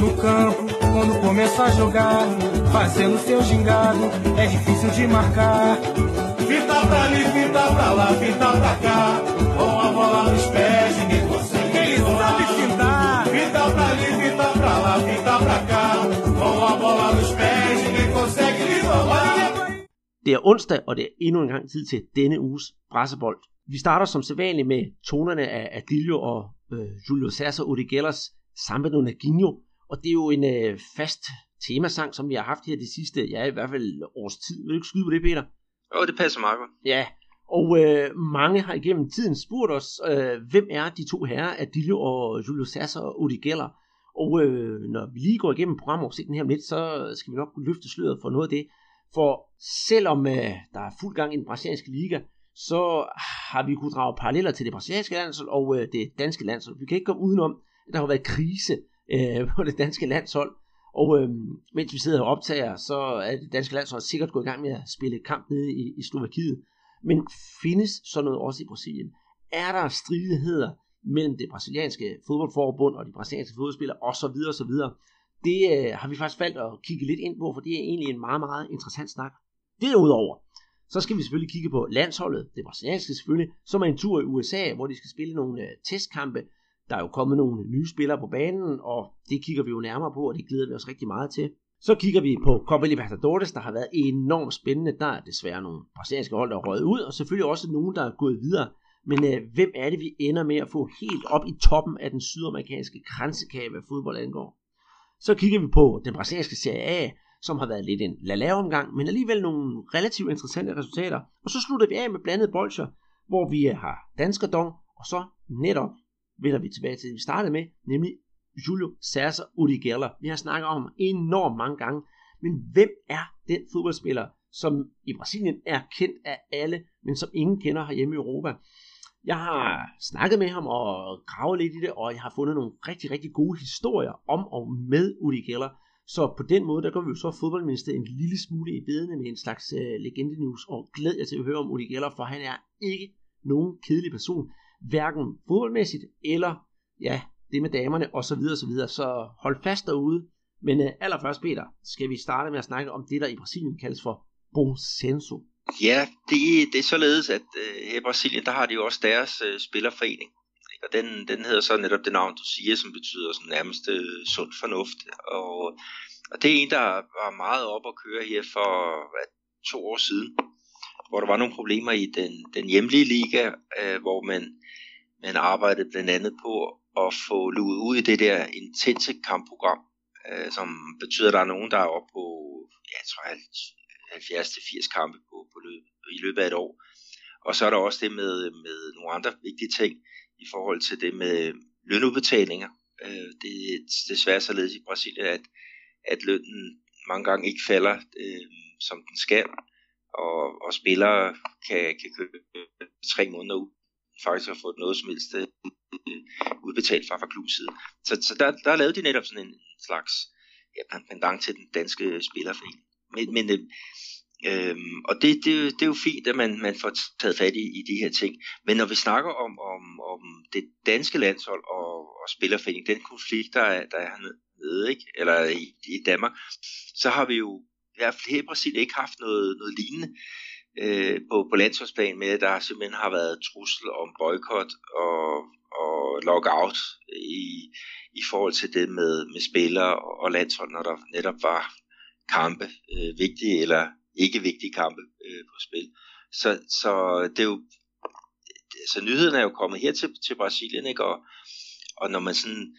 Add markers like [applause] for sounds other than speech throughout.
No campo, quando começa a jogar, fazendo seu gingado, é difícil de marcar. Fita pra ali, fita pra lá, fita pra cá, com a bola nos pés, ninguém consegue. Ele sabe fintar. Fita pra ali, fita pra lá, fita pra cá, com a bola nos pés, ninguém consegue lhe roubar. Det er onsdag, og det er endnu en gang tid til denne uges pressebold. Vi starter som sædvanligt med tonerne af Adilio og øh, Julio Cesar Urigelas Samba no Naguinho, og det er jo en øh, fast temasang, som vi har haft her de sidste, ja i hvert fald års tid. Vil du ikke skyde på det, Peter? Jo, det passer meget godt. Ja, og øh, mange har igennem tiden spurgt os, øh, hvem er de to herrer, Adilio og Julio Cesar Urigela? Og øh, når vi lige går igennem programoversigten her om lidt, så skal vi nok løfte sløret for noget af det. For selvom øh, der er fuld gang i den brasilianske liga, så har vi kunnet drage paralleller til det brasilianske landshold og øh, det danske landshold. Vi kan ikke komme udenom, at der har været krise øh, på det danske landshold. Og øh, mens vi sidder og optager, så er det danske landshold sikkert gået i gang med at spille kamp nede i, i Slovakiet. Men findes sådan noget også i Brasilien? Er der stridigheder mellem det brasilianske fodboldforbund og de brasilianske fodboldspillere osv. osv.? Det øh, har vi faktisk valgt at kigge lidt ind på, for det er egentlig en meget, meget interessant snak. Derudover, så skal vi selvfølgelig kigge på landsholdet, det brasilianske selvfølgelig, som er en tur i USA, hvor de skal spille nogle øh, testkampe. Der er jo kommet nogle nye spillere på banen, og det kigger vi jo nærmere på, og det glæder vi os rigtig meget til. Så kigger vi på Copa Libertadores, der har været enormt spændende. Der er desværre nogle brasilianske hold, der er røget ud, og selvfølgelig også nogle, der er gået videre. Men øh, hvem er det, vi ender med at få helt op i toppen af den sydamerikanske kransekage, hvad fodbold angår? Så kigger vi på den brasilianske Serie A, som har været lidt en la-la-omgang, men alligevel nogle relativt interessante resultater. Og så slutter vi af med blandet bolcher, hvor vi øh, har danskerdong, og så netop vender vi tilbage til det, vi startede med, nemlig Julio Cesar Urigella. Vi har snakket om ham enormt mange gange, men hvem er den fodboldspiller, som i Brasilien er kendt af alle, men som ingen kender herhjemme i Europa? Jeg har snakket med ham og gravet lidt i det, og jeg har fundet nogle rigtig, rigtig gode historier om og med Uri Geller. Så på den måde, der går vi jo så fodboldministeriet en lille smule i bedene med en slags uh, legende news, og glæder jer til at høre om Uri Geller, for han er ikke nogen kedelig person, hverken fodboldmæssigt eller ja, det med damerne og så videre, så videre. Så hold fast derude. Men uh, allerførst, Peter, skal vi starte med at snakke om det, der i Brasilien kaldes for Bonsenso. Ja, det, det er således, at øh, i Brasilien, der har de jo også deres øh, spillerforening. Ikke? Og den, den hedder så netop det navn, du siger, som betyder sådan nærmest øh, sund fornuft. Og, og det er en, der var meget op at køre her for hvad, to år siden, hvor der var nogle problemer i den, den hjemlige liga, øh, hvor man, man arbejdede blandt andet på at få luet ud i det der intense kampprogram, øh, som betyder, at der er nogen, der er oppe på, ja, jeg tror, 70-80 kampe på, på løb, i løbet af et år. Og så er der også det med, med nogle andre vigtige ting i forhold til det med lønudbetalinger. Øh, det er desværre således i Brasilien, at, at lønnen mange gange ikke falder, øh, som den skal, og, og spillere kan, kan købe tre måneder ud faktisk har fået noget som helst udbetalt fra, fra klubs side. Så, så der, der lavede de netop sådan en slags ja, pendant til den danske spillerforening. Men, men øh, øhm, og det, det, det er jo fint, at man, man får taget fat i, i de her ting. Men når vi snakker om, om, om det danske landshold og, og spillerforening, den konflikt, der er, der er hernede, ikke? eller i, i Danmark, så har vi jo i hvert fald her i Brasilien ikke haft noget, noget lignende øh, på, på landsholdsplan med, at der simpelthen har været trussel om boykot og, og lockout i, i forhold til det med, med spillere og landshold, når der netop var kampe, øh, vigtige eller ikke vigtige kampe øh, på spil. Så, så det er jo, så nyheden er jo kommet her til, til Brasilien, ikke? Og, og når man sådan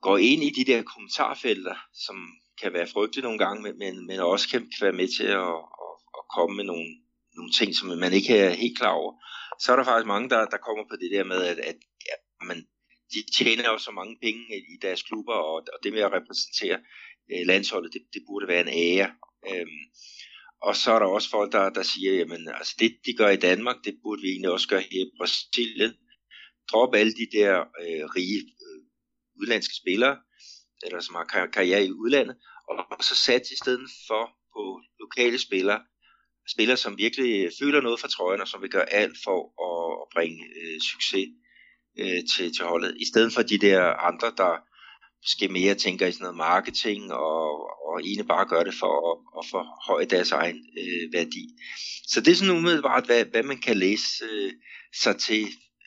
går ind i de der kommentarfelter, som kan være frygtelig nogle gange, men, men også kan, kan være med til at, at, at komme med nogle, nogle ting, som man ikke er helt klar over, så er der faktisk mange, der, der kommer på det der med, at, at ja, man, de tjener jo så mange penge i deres klubber, og, og det med at repræsentere øh, landsholdet, det, det burde være en ære. Øhm, og så er der også folk, der, der siger, jamen altså det, de gør i Danmark, det burde vi egentlig også gøre her i Brasilien. Drop alle de der øh, rige øh, udlandske spillere, eller som har kar- karriere i udlandet, og, så sat i stedet for på lokale spillere, spillere, som virkelig føler noget for trøjen, og som vil gøre alt for at, at bringe øh, succes øh, til, til holdet, i stedet for de der andre, der, måske mere tænker i sådan noget marketing, og, og egentlig bare gør det for at, at forhøje deres egen øh, værdi. Så det er sådan umiddelbart, hvad, hvad man kan læse øh, sig til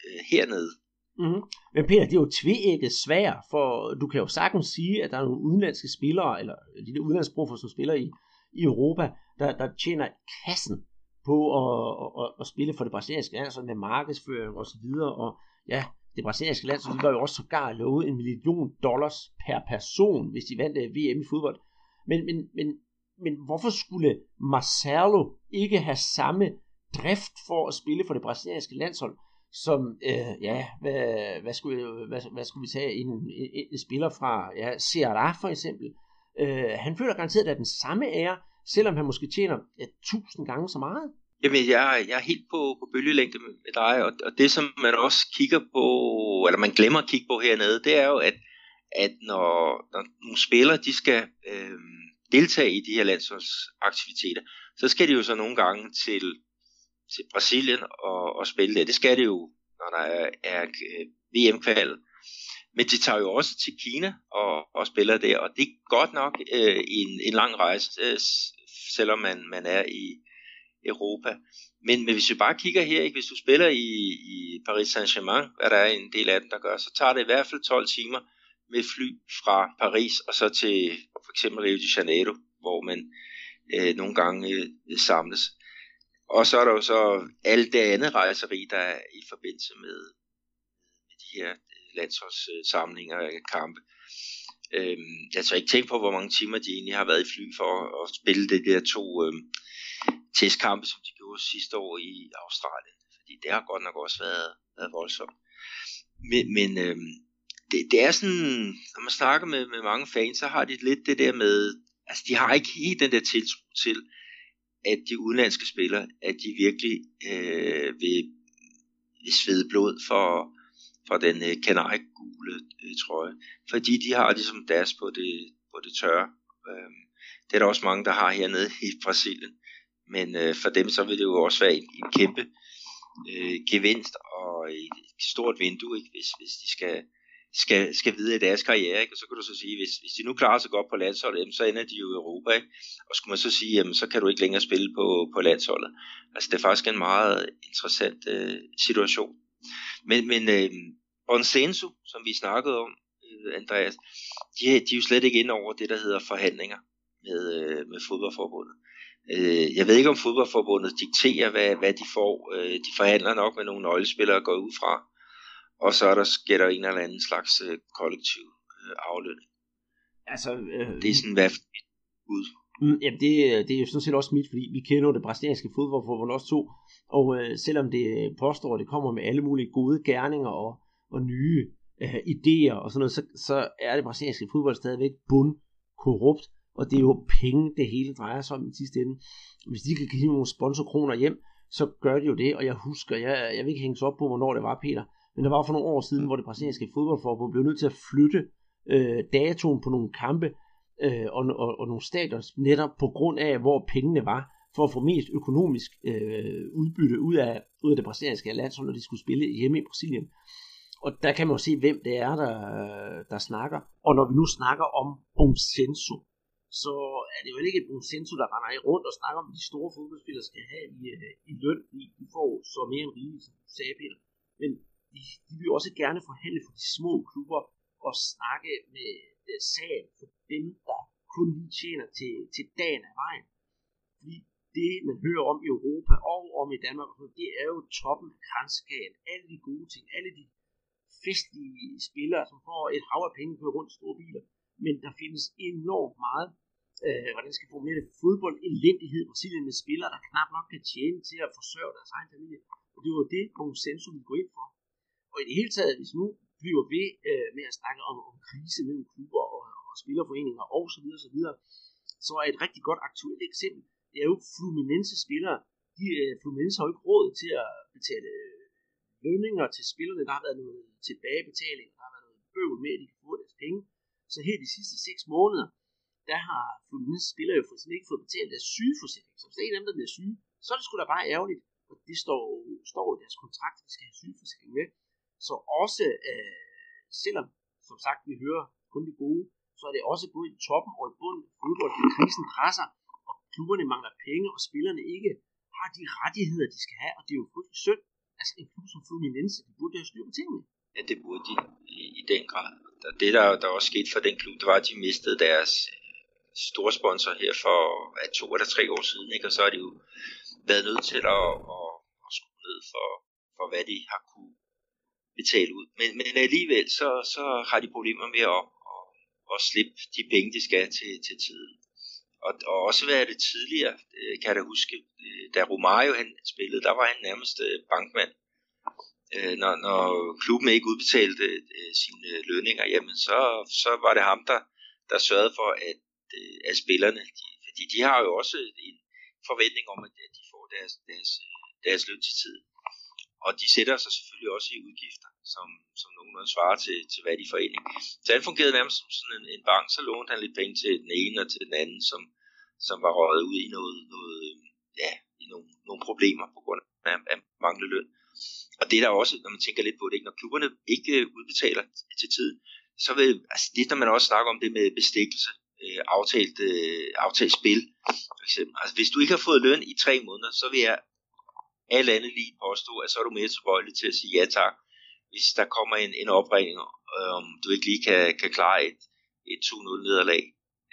øh, hernede. Mm-hmm. Men Peter, det er jo tvækket svært, for du kan jo sagtens sige, at der er nogle udenlandske spillere, eller de der udenlandsprofer, som spiller i, i Europa, der, der tjener kassen på at, at, at spille for det brasilianske land, med markedsføring og så videre, og ja, det brasilianske land, så de var jo også sågar lovet en million dollars per person, hvis de vandt øh, VM i fodbold. Men, men, men, men hvorfor skulle Marcelo ikke have samme drift for at spille for det brasilianske landshold, som, øh, ja, hvad, hvad, skulle, hvad, hvad skulle vi sige, en, en, en spiller fra ja, Ceará for eksempel. Øh, han føler garanteret, at den samme ære, selvom han måske tjener ja, tusind gange så meget. Jamen, jeg, jeg er helt på, på bølgelængde med, med dig, og, og det som man også kigger på, eller man glemmer at kigge på hernede, det er jo, at, at når, når nogle spillere, de skal øh, deltage i de her landsholdsaktiviteter, så skal de jo så nogle gange til, til Brasilien og, og spille der. Det skal det jo, når der er, er øh, VM-kval. Men de tager jo også til Kina og, og spiller der, og det er godt nok øh, en, en lang rejse, øh, selvom man, man er i, Europa. Men, men hvis vi bare kigger her, ikke, hvis du spiller i, i Paris Saint-Germain, hvad der er en del af den, der gør, så tager det i hvert fald 12 timer med fly fra Paris og så til for eksempel Rio de Janeiro, hvor man øh, nogle gange øh, samles. Og så er der jo så alt det andet rejseri, der er i forbindelse med, med de her landsholdssamlinger og kampe. Øhm, jeg tror ikke tænkt på, hvor mange timer de egentlig har været i fly for at spille det der to øhm, testkampe, som de gjorde sidste år i Australien. Fordi det har godt nok også været, været voldsomt. Men, men øhm, det, det er sådan, når man snakker med, med mange fans, så har de lidt det der med, altså de har ikke helt den der tiltro til, at de udenlandske spillere, at de virkelig øh, vil, vil svede blod for, for den øh, kanariegule øh, trøje. Fordi de har ligesom deres på det, på det tørre. Øh, det er der også mange, der har hernede i [laughs] Brasilien. Men øh, for dem så vil det jo også være en, en kæmpe øh, gevinst og et stort vindue, ikke? Hvis, hvis de skal, skal, skal videre i deres karriere. Ikke? Og så kan du så sige, hvis, hvis de nu klarer sig godt på landsholdet, så ender de jo i Europa. Ikke? Og skulle man så sige, jamen, så kan du ikke længere spille på, på landsholdet. Altså det er faktisk en meget interessant øh, situation. Men, men øh, Bonsenso, som vi snakkede om, øh, Andreas, de, de er jo slet ikke inde over det, der hedder forhandlinger med, øh, med fodboldforbundet. Øh, jeg ved ikke, om fodboldforbundet dikterer, hvad, hvad de får. Øh, de forhandler nok med nogle nøglespillere går ud fra. Og så er der, sker der en eller anden slags øh, kollektiv øh, aflønning. Altså, øh, det er sådan hvad ud. Mm, jamen, det, det er jo sådan set også mit, fordi vi kender jo det brasilianske fodboldforbund også to. Og øh, selvom det påstår, at det kommer med alle mulige gode gerninger og, og nye øh, idéer og sådan noget, så, så er det brasilianske fodbold stadigvæk bund korrupt og det er jo penge, det hele drejer sig om i sidste ende. Hvis de kan give nogle sponsorkroner hjem, så gør de jo det, og jeg husker, jeg, jeg vil ikke hænge op på, hvornår det var, Peter, men der var for nogle år siden, hvor det brasilianske fodboldforbund blev nødt til at flytte øh, datoen på nogle kampe øh, og, og, og nogle stadions, netop på grund af, hvor pengene var, for at få mest økonomisk øh, udbytte ud af, ud af det brasilianske landshold, når de skulle spille hjemme i Brasilien. Og der kan man jo se, hvem det er, der, der snakker. Og når vi nu snakker om Bonsenso, så er det jo ikke et Bonsenso, der render i rundt og snakker om, de store fodboldspillere skal have i, øh, i løn, i de får så mere end rigeligt, som du sagde, Peter. Men de, de vil jo også gerne forhandle for de små klubber og snakke med uh, sagen for dem, der kun lige tjener til, til dagen af vejen. Fordi det, man hører om i Europa og om i Danmark, det er jo toppen af kranskagen. Alle de gode ting, alle de festlige spillere, som får et hav af penge på rundt store biler men der findes enormt meget, øh, hvordan skal formulere det, fodbold elendighed i Brasilien med spillere, der knap nok kan tjene til at forsørge deres egen familie. Og det var det, Bonsenso ville gå ind for. Og i det hele taget, hvis nu bliver ved øh, med at snakke om, om krise mellem klubber og, og spillerforeninger og så videre, så videre, så er et rigtig godt aktuelt eksempel, det er jo Fluminense spillere. De, øh, Fluminense har jo ikke råd til at betale øh, lønninger til spillerne. Der har været noget tilbagebetaling, der har været noget bøvl med, at de kan få deres penge. Så her de sidste 6 måneder, der har Fluminense spiller jo for eksempel ikke fået betalt deres sygeforsikring. Så hvis det er en af dem, der bliver syge, så er det sgu da bare ærgerligt. Og det står, står i deres kontrakt, at de skal have sygeforsikring med. Så også, øh, selvom som sagt vi hører kun det gode, så er det også både i toppen og i bunden af fodbold, at krisen presser, og klubberne mangler penge, og spillerne ikke har de rettigheder, de skal have, og det er jo frygtelig synd. Altså en klub som Fluminense, de burde have styr på tingene. Ja, det burde de i, i den grad. Det, der, der også skete for den klub, det var, at de mistede deres storsponsor store sponsor her for at to eller tre år siden, ikke? og så har de jo været nødt til at, at, at skrue ned for, for, hvad de har kunne betale ud. Men, men alligevel, så, så har de problemer med at, at, at slippe de penge, de skal til, til tiden. Og, og også været det tidligere, øh, kan jeg da huske, øh, da Romario han spillede, der var han nærmest øh, bankmand. Når, når klubben ikke udbetalte sine lønninger, jamen så, så var det ham, der, der sørgede for, at, at spillerne, de, fordi de har jo også en forventning om, at de får deres, deres, deres løn til tiden. Og de sætter sig selvfølgelig også i udgifter, som, som nogenlunde svarer til, til hvad de forening. Så han fungerede nærmest som sådan en, en bank, så lånte han lidt penge til den ene og til den anden, som, som var røget ud i noget, noget ja, i nogle, nogle problemer på grund af, af manglende løn. Og det er der også, når man tænker lidt på det, ikke? når klubberne ikke udbetaler til tiden, så vil, altså det, når man også snakker om det med bestikkelse, øh, aftalt, øh, aftalt spil, for eksempel. Altså hvis du ikke har fået løn i tre måneder, så vil jeg alt andet lige påstå, at så er du mere tilbøjelig til at sige ja tak, hvis der kommer en, en opringning, øh, om du ikke lige kan, kan klare et, et 2-0 nederlag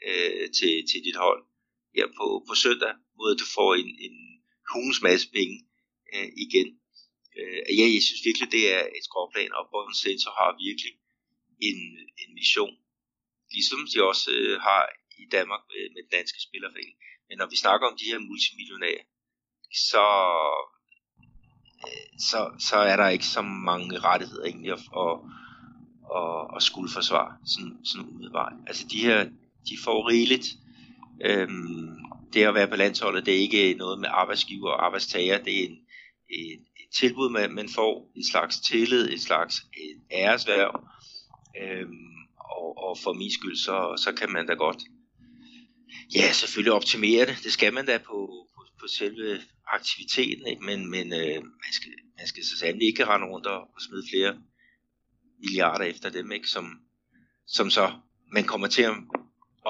øh, til, til dit hold her på, på søndag, mod at du får en, en hulens masse penge øh, igen. Øh, ja, jeg synes virkelig, det er et skråplan, og Borgen Center har virkelig en, en mission, ligesom de også øh, har i Danmark med, med den danske spillerforening. Men når vi snakker om de her multimillionærer, så så, så er der ikke så mange rettigheder egentlig at, at, at, at skulle forsvare sådan, sådan umiddelbart. Altså de her, de får rigeligt. Øhm, det at være på landsholdet, det er ikke noget med arbejdsgiver og arbejdstager, det er en, et, et tilbud, man, man får, et slags tillid, et slags et æresværv, øhm, og, og for min skyld, så, så kan man da godt, ja, selvfølgelig optimere det, det skal man da på, på, selve aktiviteten, ikke? men, men øh, man, skal, man skal så sandelig ikke rende rundt og, og smide flere milliarder efter dem, ikke? Som, som så man kommer til at,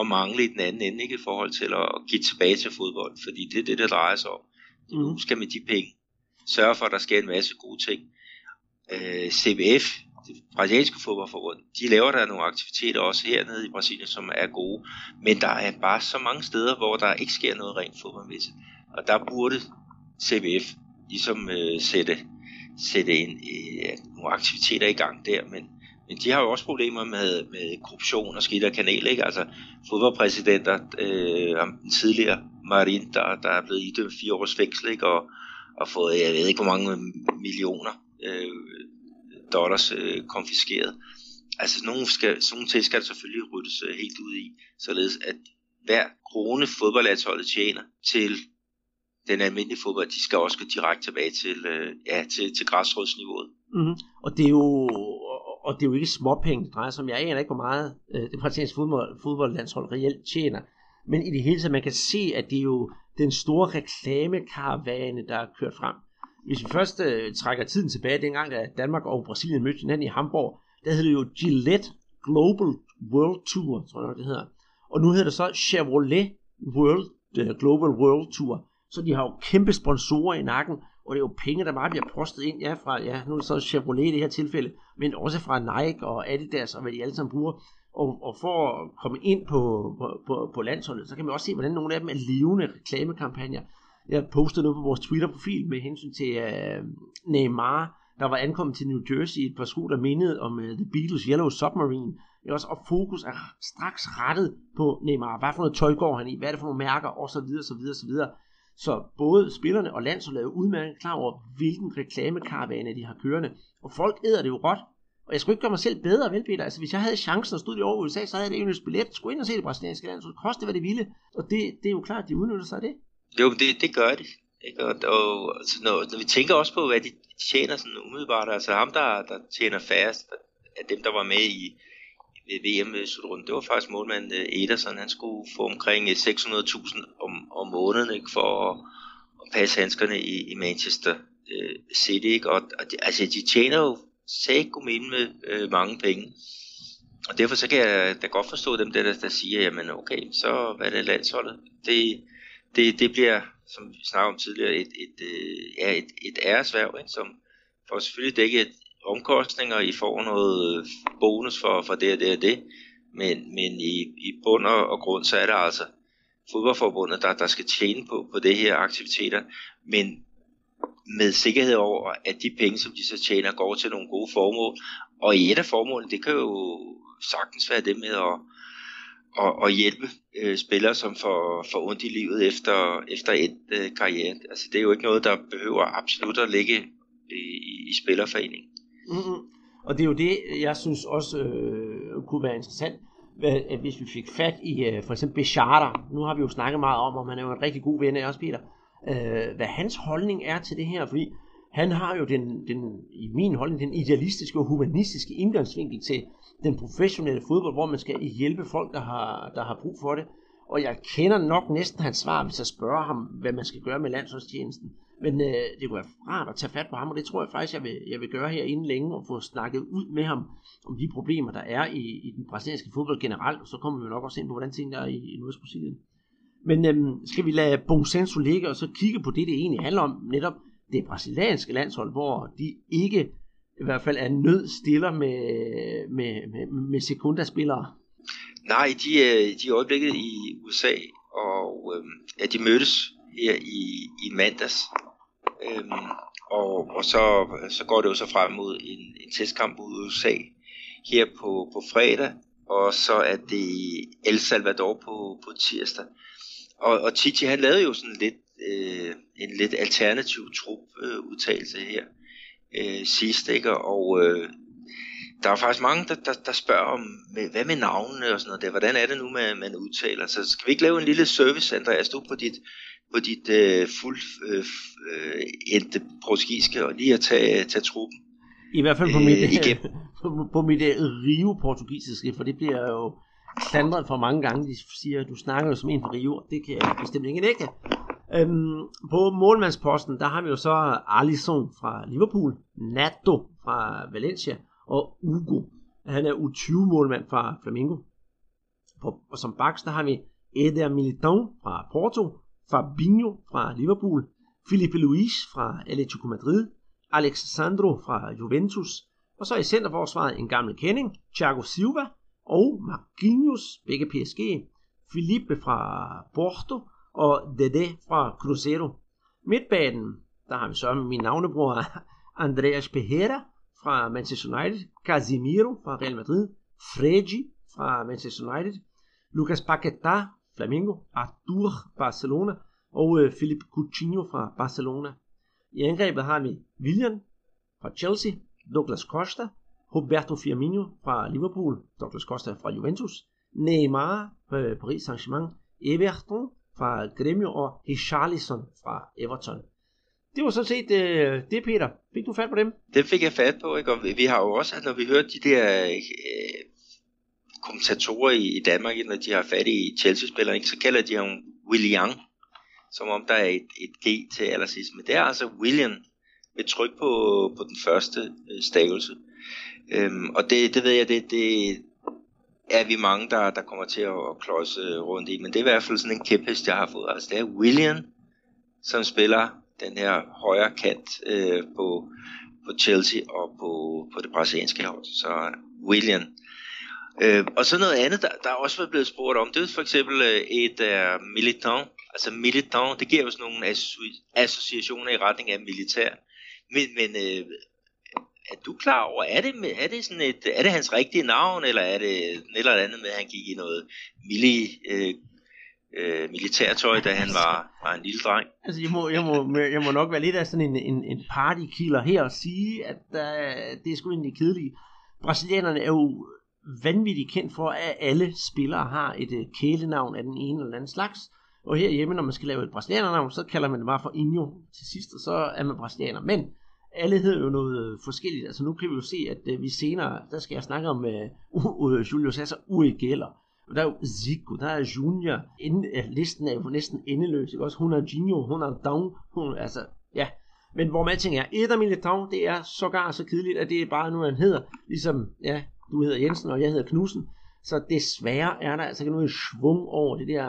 at mangle i den anden ende ikke? i forhold til at, at give tilbage til fodbold, fordi det er det, der drejer sig om. Mm. Nu skal med de penge sørge for, at der sker en masse gode ting. Øh, CBF, det brasilianske fodboldforbund, de laver der nogle aktiviteter også hernede i Brasilien, som er gode, men der er bare så mange steder, hvor der ikke sker noget rent fodboldmæssigt. Og der burde CBF ligesom øh, sætte, sætte en, øh, nogle aktiviteter i gang der, men, men de har jo også problemer med, med korruption og skidt og kanal, ikke? Altså fodboldpræsidenter, øh, den tidligere Marin, der, der er blevet idømt fire års fængsel, ikke? Og, og fået, jeg ved ikke hvor mange millioner øh, dollars øh, konfiskeret. Altså sådan nogle, skal, sådan nogle ting skal der selvfølgelig ryddes øh, helt ud i, således at hver krone fodboldlandsholdet tjener til den almindelige fodbold, de skal også gå direkte tilbage til, øh, ja, til, til græsrådsniveauet. Mm-hmm. Og det er jo og det er jo ikke småpenge, det drejer sig om. Jeg aner ikke, hvor meget øh, det brasilianske fodbold, fodboldlandshold reelt tjener. Men i det hele taget, man kan se, at det er jo den store reklamekaravane, der er kørt frem. Hvis vi først øh, trækker tiden tilbage, dengang da Danmark og Brasilien mødte hinanden i Hamburg, der hed det jo Gillette Global World Tour, tror jeg det hedder. Og nu hedder det så Chevrolet World, øh, Global World Tour. Så de har jo kæmpe sponsorer i nakken, og det er jo penge, der bare bliver postet ind, ja, fra, ja, nu er det så Chevrolet i det her tilfælde, men også fra Nike og Adidas og hvad de alle sammen bruger. Og, og for at komme ind på, på, på, på landsholdet, så kan man også se, hvordan nogle af dem er levende reklamekampagner. Jeg postede noget på vores Twitter-profil med hensyn til uh, Neymar, der var ankommet til New Jersey i et par sko, der mindede om uh, The Beatles Yellow Submarine. Det er også, og fokus er straks rettet på Neymar. Hvad for noget tøj går han i? Hvad er det for nogle mærker? Og så videre, så videre, så videre. Så både spillerne og landsholdet er udmærket klar over, hvilken reklamekaravane de har kørende. Og folk æder det jo råt. Og jeg skulle ikke gøre mig selv bedre, vel Peter? Altså hvis jeg havde chancen at stå i over USA, så havde jeg det en billet. Skulle ind og se det brasilianske land, så det kostede hvad det ville. Og det, det er jo klart, at de udnytter sig af det. Jo, det, det gør de. Ikke? Og, og altså, når, når, vi tænker også på, hvad de tjener sådan umiddelbart, altså ham, der, der tjener færrest af dem, der var med i, ved VM-slutrunden, øh, det var faktisk målmand øh, Ederson. Han skulle få omkring øh, 600.000 om, om måneden ikke, for at, at passe handskerne i, i Manchester City. Ikke? Og, og de, altså, de tjener jo sæt med øh, mange penge. og derfor så kan jeg da godt forstå dem der, der, der siger, jamen okay, så hvad er det landsholdet? Det, det, det bliver, som vi snakkede om tidligere, et, et, øh, ja, et, et æresværv, ikke? som får selvfølgelig dækket omkostninger, I får noget øh, bonus for, for det og det og det, men, men i, i bund og grund, så er det altså fodboldforbundet, der, der skal tjene på, på det her aktiviteter, men med sikkerhed over, at de penge, som de så tjener, går til nogle gode formål. Og i et af formålene, det kan jo sagtens være det med at, at, at hjælpe øh, spillere, som får, får ondt i livet efter, efter et øh, karriere. Altså, det er jo ikke noget, der behøver absolut at ligge i, i, i spillerforeningen. Mm-hmm. Og det er jo det, jeg synes også øh, kunne være interessant, at hvis vi fik fat i øh, for eksempel Bechata. Nu har vi jo snakket meget om, og han er jo en rigtig god ven af os, Peter. Øh, hvad hans holdning er til det her, fordi han har jo den, den, i min holdning, den idealistiske og humanistiske indgangsvinkel til den professionelle fodbold, hvor man skal hjælpe folk, der har, der har brug for det. Og jeg kender nok næsten hans svar, hvis jeg spørger ham, hvad man skal gøre med landsholdstjenesten. Men øh, det kunne være rart at tage fat på ham, og det tror jeg faktisk, jeg vil, jeg vil gøre her inden længe, og få snakket ud med ham om de problemer, der er i, i den brasilianske fodbold generelt, og så kommer vi nok også ind på, hvordan tingene er i, i Nordsbrasilien. Men øhm, skal vi lade Bonsenso ligge, og så kigge på det, det egentlig handler om, netop det brasilianske landshold, hvor de ikke i hvert fald er nød stiller med, med, med, med sekundaspillere? Nej, de er, de er øjeblikket i USA, og øh, ja, de mødtes her i, i mandags. Øhm, og, og så, så går det jo så frem mod en, en testkamp ud i USA her på, på fredag, og så er det El Salvador på, på tirsdag. Og, og Titi han lavede jo sådan lidt øh, en lidt alternativ trup øh, udtalelse her øh, sidst, ikke? Og øh, der er faktisk mange, der, der, der spørger om, med, hvad med navnene og sådan noget der, hvordan er det nu, man, man udtaler? Så skal vi ikke lave en lille service, Andreas, du på dit, på dit øh, fuld øh, øh, endte portugisiske, og lige at tage, tage truppen? I hvert fald på mit, øh, [laughs] på, på mit uh, Rio-portugisiske, for det bliver jo klandret for mange gange. De siger, at du snakker jo som en fra Rio, det kan jeg bestemt ikke nægte. Øhm, på målmandsposten, der har vi jo så Alisson fra Liverpool, Nato fra Valencia og Ugo. Han er U20-målmand fra Flamengo. På, og som baks, der har vi Eder Militão fra Porto, Fabinho fra Liverpool, Felipe Luis fra Atletico Madrid, Alexandro fra Juventus, og så i centerforsvaret en gammel kending, Thiago Silva og Marquinhos, begge PSG, Felipe fra Porto og Dede fra Cruzeiro. Midtbanen, der har vi så min navnebror [laughs] Andreas Pereira fra Manchester United, Casimiro fra Real Madrid, Fregi fra Manchester United, Lucas Paquetá, Flamengo, Arthur, Barcelona og øh, Philip Coutinho fra Barcelona. I angrebet har vi William fra Chelsea, Douglas Costa, Roberto Firmino fra Liverpool, Douglas Costa fra Juventus, Neymar fra Paris Saint-Germain, Everton fra Gremio og Richarlison fra Everton. Det var sådan set øh, det, Peter. Fik du fat på dem? Det fik jeg fat på, ikke? og vi har jo også, altså, når vi hørte de der øh, kommentatorer i, i Danmark, når de har fat i Chelsea-spillere, så kalder de ham William, som om der er et, et G til allersidst. Men det er altså William med tryk på, på den første øh, stavelse. Øhm, og det, det ved jeg, det, det er vi mange, der, der kommer til at klodse rundt i. Men det er i hvert fald sådan en kæphest, jeg har fået. Altså det er William, som spiller den her højre kant øh, på, på Chelsea og på, på det brasilianske hold. Så William. Øh, og så noget andet, der, der er også blevet spurgt om, det er for eksempel øh, et uh, militant. Altså militant, det giver jo sådan nogle associationer i retning af militær. Men, men øh, er du klar over, er det, er det, sådan et, er det hans rigtige navn, eller er det eller andet med, at han gik i noget mili, øh, øh, militærtøj, da han var, var en lille dreng? Altså, jeg må, jeg må, jeg må nok være lidt af sådan en, en, en partykiller her og sige, at uh, det er sgu egentlig kedeligt. Brasilianerne er jo vanvittigt kendt for, at alle spillere har et øh, kælenavn af den ene eller anden slags. Og herhjemme, når man skal lave et brasilianernavn, så kalder man det bare for Inho til sidst, og så er man brasilianer. Men alle hedder jo noget øh, forskelligt. Altså nu kan vi jo se, at øh, vi senere, der skal jeg snakke om [laughs] uh, uh, Julio Cesar Uri Og der er jo Zico, der er Junior. Ind, uh, listen er jo næsten endeløs. Ikke? Også hun er Gino, hun er Down. Hun, altså, ja. Men hvor man tænker, et af Militão, det er sågar så kedeligt, at det er bare nu, han hedder. Ligesom, ja, du hedder Jensen, og jeg hedder Knudsen. Så desværre er der altså ikke noget svung over det der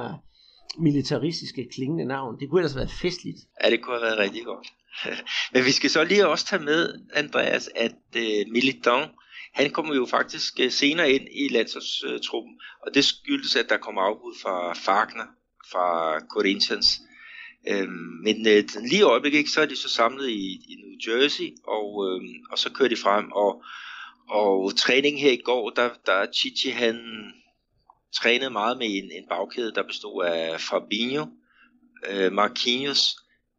militaristiske klingende navn. Det kunne ellers have været festligt. Ja, det kunne have været rigtig godt. [laughs] Men vi skal så lige også tage med, Andreas, at uh, Militant, han kommer jo faktisk øh, senere ind i landsholdstruppen, og det skyldes, at der kommer afbud fra Fagner, fra Corinthians. Øhm, men uh, lige i øjeblikket, så er de så samlet i, i New Jersey, og, øhm, og så kører de frem, og, og træning her i går, der, der Chichi, han trænede meget med en, en bagkæde, der bestod af Fabinho, øh, Marquinhos,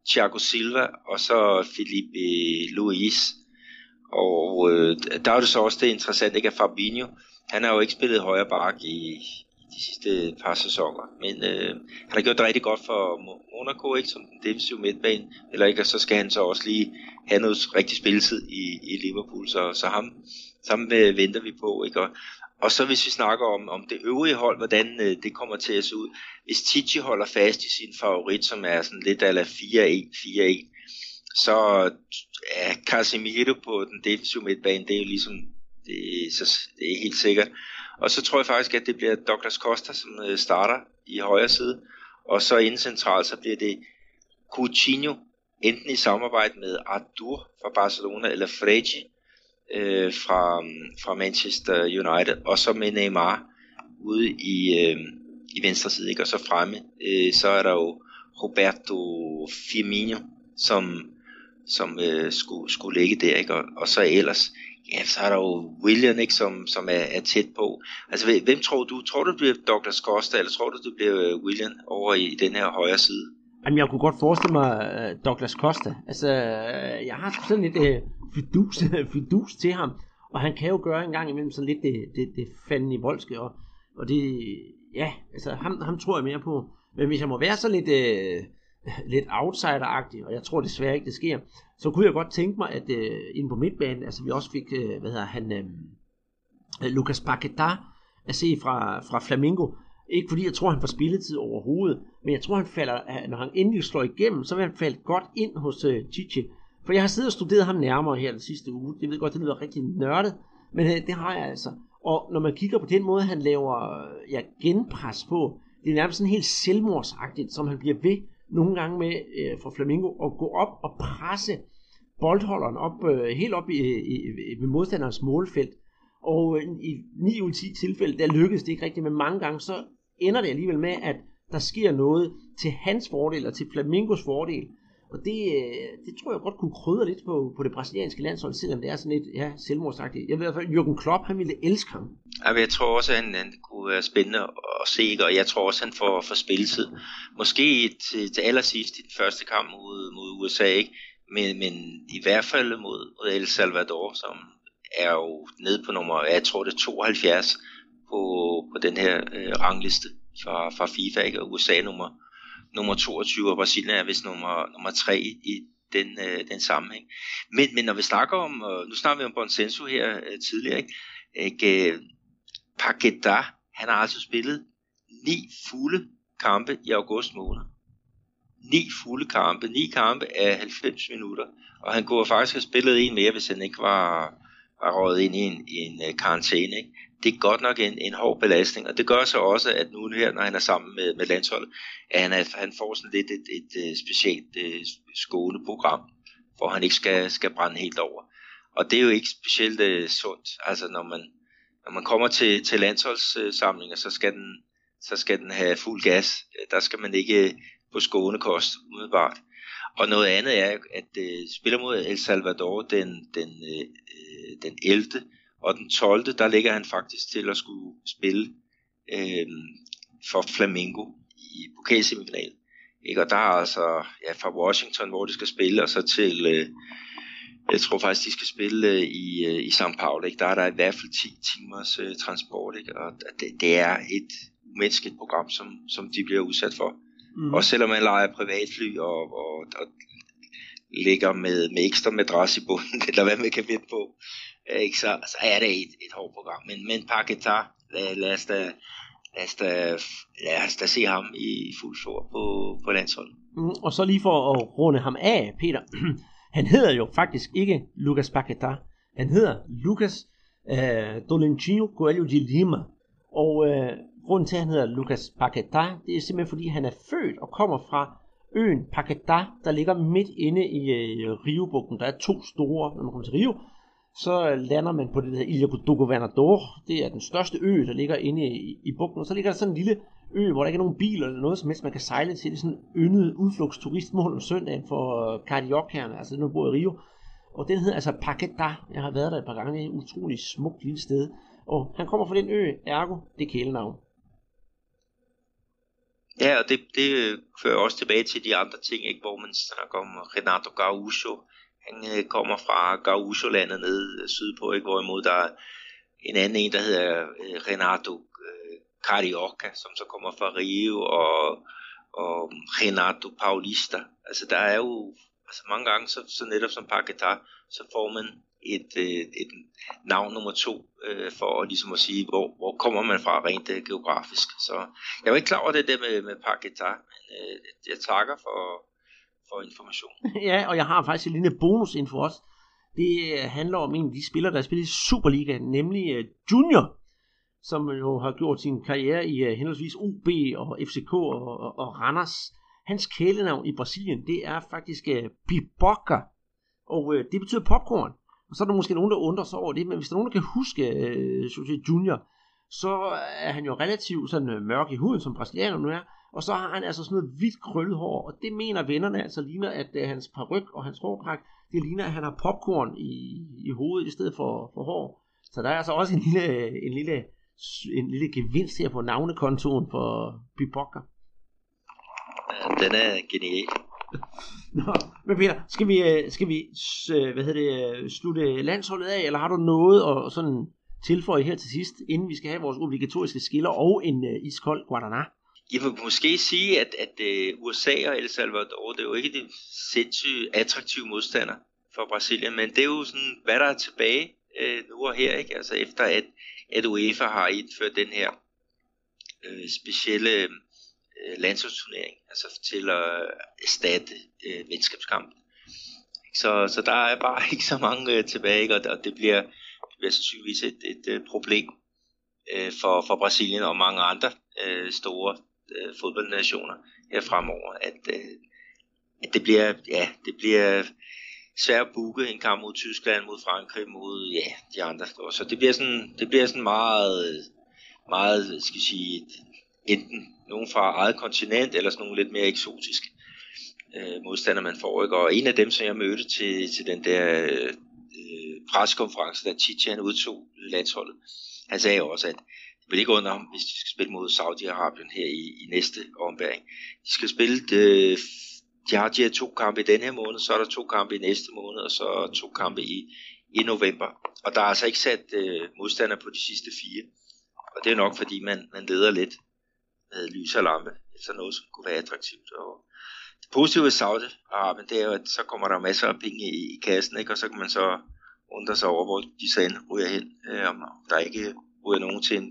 Thiago Silva og så Felipe Luis. Og øh, der er det så også det interessante, ikke at Fabinho, han har jo ikke spillet højre bak i, i de sidste par sæsoner, men øh, han har gjort det rigtig godt for Monaco, ikke, som den defensive midtbane, eller ikke, og så skal han så også lige have noget rigtig spilletid i, i Liverpool, så, så ham, ham øh, venter vi på, ikke, og, og så hvis vi snakker om, om det øvrige hold, hvordan øh, det kommer til at se ud. Hvis Titi holder fast i sin favorit, som er sådan lidt ala 4-1, 4-1, så er Casemiro på den defensive midtbane, det er jo ligesom, det, så, det er helt sikkert. Og så tror jeg faktisk, at det bliver Douglas Costa, som øh, starter i højre side. Og så inden centralt, så bliver det Coutinho, enten i samarbejde med Artur fra Barcelona, eller Frege øh, fra, fra Manchester United, og så med Neymar ude i, øh, i venstre side, ikke? og så fremme, øh, så er der jo Roberto Firmino, som, som øh, skulle, skulle ligge der, ikke? Og, og så ellers, ja, så er der jo William, ikke, som, som er, er tæt på. Altså, hvem tror du? Tror du, det bliver Douglas Costa, eller tror du, det bliver øh, William over i den her højre side? Jamen, jeg kunne godt forestille mig uh, Douglas Costa. Altså, øh, jeg har sådan lidt uh, fidus, [laughs] fidus til ham, og han kan jo gøre en gang imellem sådan lidt det, det, det fanden i voldske, og, og det, ja, altså, ham, ham tror jeg mere på. Men hvis jeg må være så lidt, uh, lidt outsider og jeg tror desværre ikke, det sker, så kunne jeg godt tænke mig, at uh, inde på midtbanen, altså vi også fik, uh, hvad hedder han, uh, Lucas Paquetá, at se fra, fra Flamingo, ikke fordi jeg tror, han får spilletid overhovedet, men jeg tror, han falder, når han endelig slår igennem, så vil han falde godt ind hos øh, uh, Chichi. For jeg har siddet og studeret ham nærmere her den sidste uge. Jeg ved godt, det lyder rigtig nørdet, men uh, det har jeg altså. Og når man kigger på den måde, han laver øh, ja, genpres på, det er nærmest sådan helt selvmordsagtigt, som han bliver ved nogle gange med uh, for Flamingo at gå op og presse boldholderen op, uh, helt op i, i, i, ved modstanderens målfelt. Og i 9 ud 10 tilfælde, der lykkedes det ikke rigtigt, men mange gange så ender det alligevel med, at der sker noget til hans fordel og til Flamingos fordel. Og det, øh, det tror jeg godt kunne krydre lidt på, på det brasilianske landshold, selvom det er sådan lidt ja, selvmordsagtigt. Jeg ved i hvert fald, Jürgen Klopp, han ville elske ham. Ja, jeg tror også, at han, han kunne være spændende at se, og jeg tror også, at han får, får spilletid. Måske til, til allersidst i den første kamp mod, mod USA, ikke? Men, men i hvert fald mod, mod El Salvador, som er jo nede på nummer, jeg tror det er 72, på, på den her øh, rangliste fra, fra FIFA, ikke? og USA nummer, nummer 22, og Brasilien er vist nummer, nummer 3 i den, øh, den sammenhæng. Men, men når vi snakker om, øh, nu snakker vi om Bonsenso her øh, tidligere, ikke? ikke øh, Paqueta, han har altså spillet ni fulde kampe i august måned. Ni fulde kampe, ni kampe af 90 minutter, og han kunne faktisk have spillet en mere, hvis han ikke var, var røget ind i en, en øh, karantæne. Ikke? Det er godt nok en, en hård belastning, og det gør så også, at nu her, når han er sammen med, med landsholdet, at han, er, han får sådan lidt et, et, et specielt øh, uh, skåneprogram, hvor han ikke skal, skal brænde helt over. Og det er jo ikke specielt uh, sundt, altså når man, når man kommer til, til landsholdssamlinger, så skal den, så skal den have fuld gas. Der skal man ikke på skånekost umiddelbart. Og noget andet er, at uh, spiller mod El Salvador den, den, den 11 og den 12. der ligger han faktisk til at skulle spille øh, for Flamengo i pokalsemifinalen. Ikke? Og der er altså ja, fra Washington, hvor de skal spille, og så til, øh, jeg tror faktisk, de skal spille øh, i, øh, i São Paulo. Ikke? Der er der i hvert fald 10 timers øh, transport, ikke? og det, det er et umenneskeligt program, som, som de bliver udsat for. Mm. Og selvom man leger privatfly og, og, og ligger med, med ekstra madras i bunden, [laughs] eller hvad man kan vente på, Øh, ikke, så, så er det et, et hårdt program. Men, men Paketa, lad, lad, os da, lad, os da, lad os da se ham i fuld flor på, på landsholdet. Mm, og så lige for at runde ham af, Peter. [clears throat] han hedder jo faktisk ikke Lucas Paqueta. Han hedder Lucas øh, Dolentino Coelho de Lima. Og øh, grunden til, at han hedder Lucas Paqueta, det er simpelthen, fordi han er født og kommer fra øen Paquetá, der ligger midt inde i øh, Rio-bugten. Der er to store, når man kommer til Rio, så lander man på det der Ilha do Governador. Det er den største ø, der ligger inde i, i bugten. Og så ligger der sådan en lille ø, hvor der ikke er nogen biler eller noget som helst, man kan sejle til. Det er sådan en yndet udflugtsturistmål om søndagen for øh, Cardiocerne, altså nu bor i Rio. Og den hedder altså Paquetá. Jeg har været der et par gange. Det er et utroligt smukt lille sted. Og han kommer fra den ø, ergo det er kælenavn. Ja, og det, det fører også tilbage til de andre ting, ikke, hvor man snakker om Renato Gaúcho, han øh, kommer fra Gaucho-landet nede øh, sydpå, ikke, hvorimod der er en anden en, der hedder øh, Renato øh, Carioca, som så kommer fra Rio, og, og Renato Paulista. Altså der er jo altså mange gange, så, så netop som Paquetá, så får man et, et, et navn nummer to, øh, for ligesom at sige, hvor, hvor kommer man fra rent øh, geografisk. Så jeg var ikke klar over det der med, med Paquetá, men øh, jeg takker for, for information. [laughs] ja, og jeg har faktisk en lille bonusinfo også. Det øh, handler om en af de spillere, der spiller i Superliga, nemlig øh, Junior, som jo har gjort sin karriere i øh, henholdsvis OB og FCK og, og, og Randers. Hans kælenavn i Brasilien, det er faktisk uh, Biboca, og det betyder popcorn. Og så er der måske nogen, der undrer sig over det, men hvis der er nogen, der kan huske uh, Junior, så er han jo relativt sådan uh, mørk i huden, som brasilianer nu er, og så har han altså sådan noget hvidt krøllet hår, og det mener vennerne altså ligner, at uh, hans paryk og hans hårpragt, det ligner, at han har popcorn i, i hovedet i stedet for, for hår. Så der er altså også en lille, en lille, en lille gevinst her på navnekontoen for Bibokker. Den er genial. [laughs] Nå, men Peter, skal vi, øh, skal vi øh, hvad hedder det, slutte landsholdet af, eller har du noget at sådan tilføje her til sidst, inden vi skal have vores obligatoriske skiller og en øh, iskold Guadana? Jeg vil måske sige, at, at øh, USA og El Salvador, det er jo ikke de sindssygt attraktive modstander for Brasilien, men det er jo sådan, hvad der er tilbage øh, nu og her, ikke? Altså efter at, at UEFA har indført den her øh, specielle øh, landsholdsturnering, altså til at erstatte øh, venskabskampen. Så, så der er bare [laughs] ikke så mange øh, tilbage, ikke? og, og det bliver, bliver sandsynligvis et, et, et problem øh, for, for Brasilien og mange andre øh, store øh, fodboldnationer her fremover, at, øh, at det bliver, ja, det bliver svært at booke en kamp mod Tyskland, mod Frankrig, mod ja, de andre. Så det bliver sådan, det bliver sådan meget, meget, skal jeg sige, enten nogen fra eget kontinent, eller sådan nogle lidt mere eksotiske øh, modstandere, man får. Ikke? Og en af dem, som jeg mødte til, til den der øh, preskonference, da Chichi han udtog landsholdet, han sagde også, at det vil ikke under ham, hvis de skal spille mod Saudi-Arabien her i, i næste ombæring. De skal spille, de, de har de her to kampe i den her måned, så er der to kampe i næste måned, og så to kampe i, i november. Og der er altså ikke sat øh, modstander på de sidste fire. Og det er nok, fordi man, man leder lidt med lys og lampe, efter noget, som kunne være attraktivt. Og det positive ved Saudi-Arabien, det er jo, at så kommer der masser af penge i, i kassen, ikke? og så kan man så undre sig over, hvor de så ryger hen, øh, om der ikke ryger nogen til en,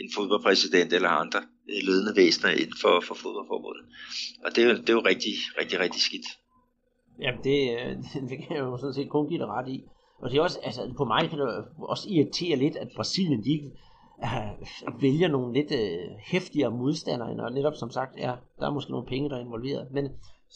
en fodboldpræsident eller andre øh, ledende væsener inden for, for fodboldforbundet. Og det er, jo, det er jo rigtig, rigtig, rigtig skidt. Jamen, det, øh, [laughs] det kan jeg jo sådan set kun give dig ret i. Og det er også, altså, på mig kan det også irritere lidt, at Brasilien de ikke uh, vælger nogle lidt øh, uh, hæftigere modstandere, og netop som sagt, ja, der er måske nogle penge, der er involveret, men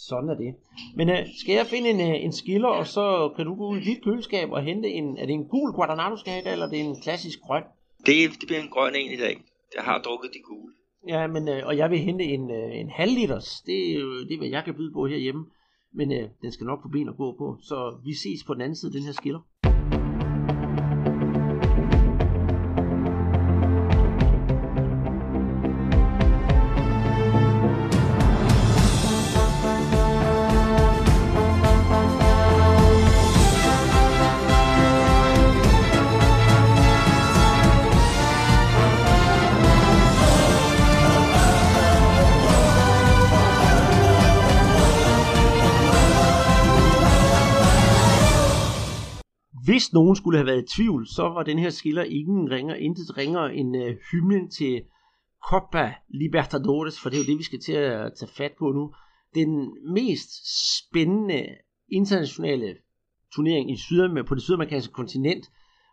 sådan er det. Men uh, skal jeg finde en, uh, en skiller, og så kan du gå ud i dit køleskab og hente en, er det en gul Guadana, du skal have eller er det en klassisk grøn? Det, det bliver en grøn en i dag. Jeg har drukket de gule. Ja, men, uh, og jeg vil hente en, uh, en halv liters. Det er jo det, hvad jeg kan byde på herhjemme. Men uh, den skal nok få ben at gå på. Så vi ses på den anden side af den her skiller. Hvis nogen skulle have været i tvivl, så var den her skiller ingen ringer, intet ringer end uh, hymnen til Copa Libertadores, for det er jo det, vi skal til at tage fat på nu. Den mest spændende internationale turnering i Sydamerika, på det sydamerikanske kontinent,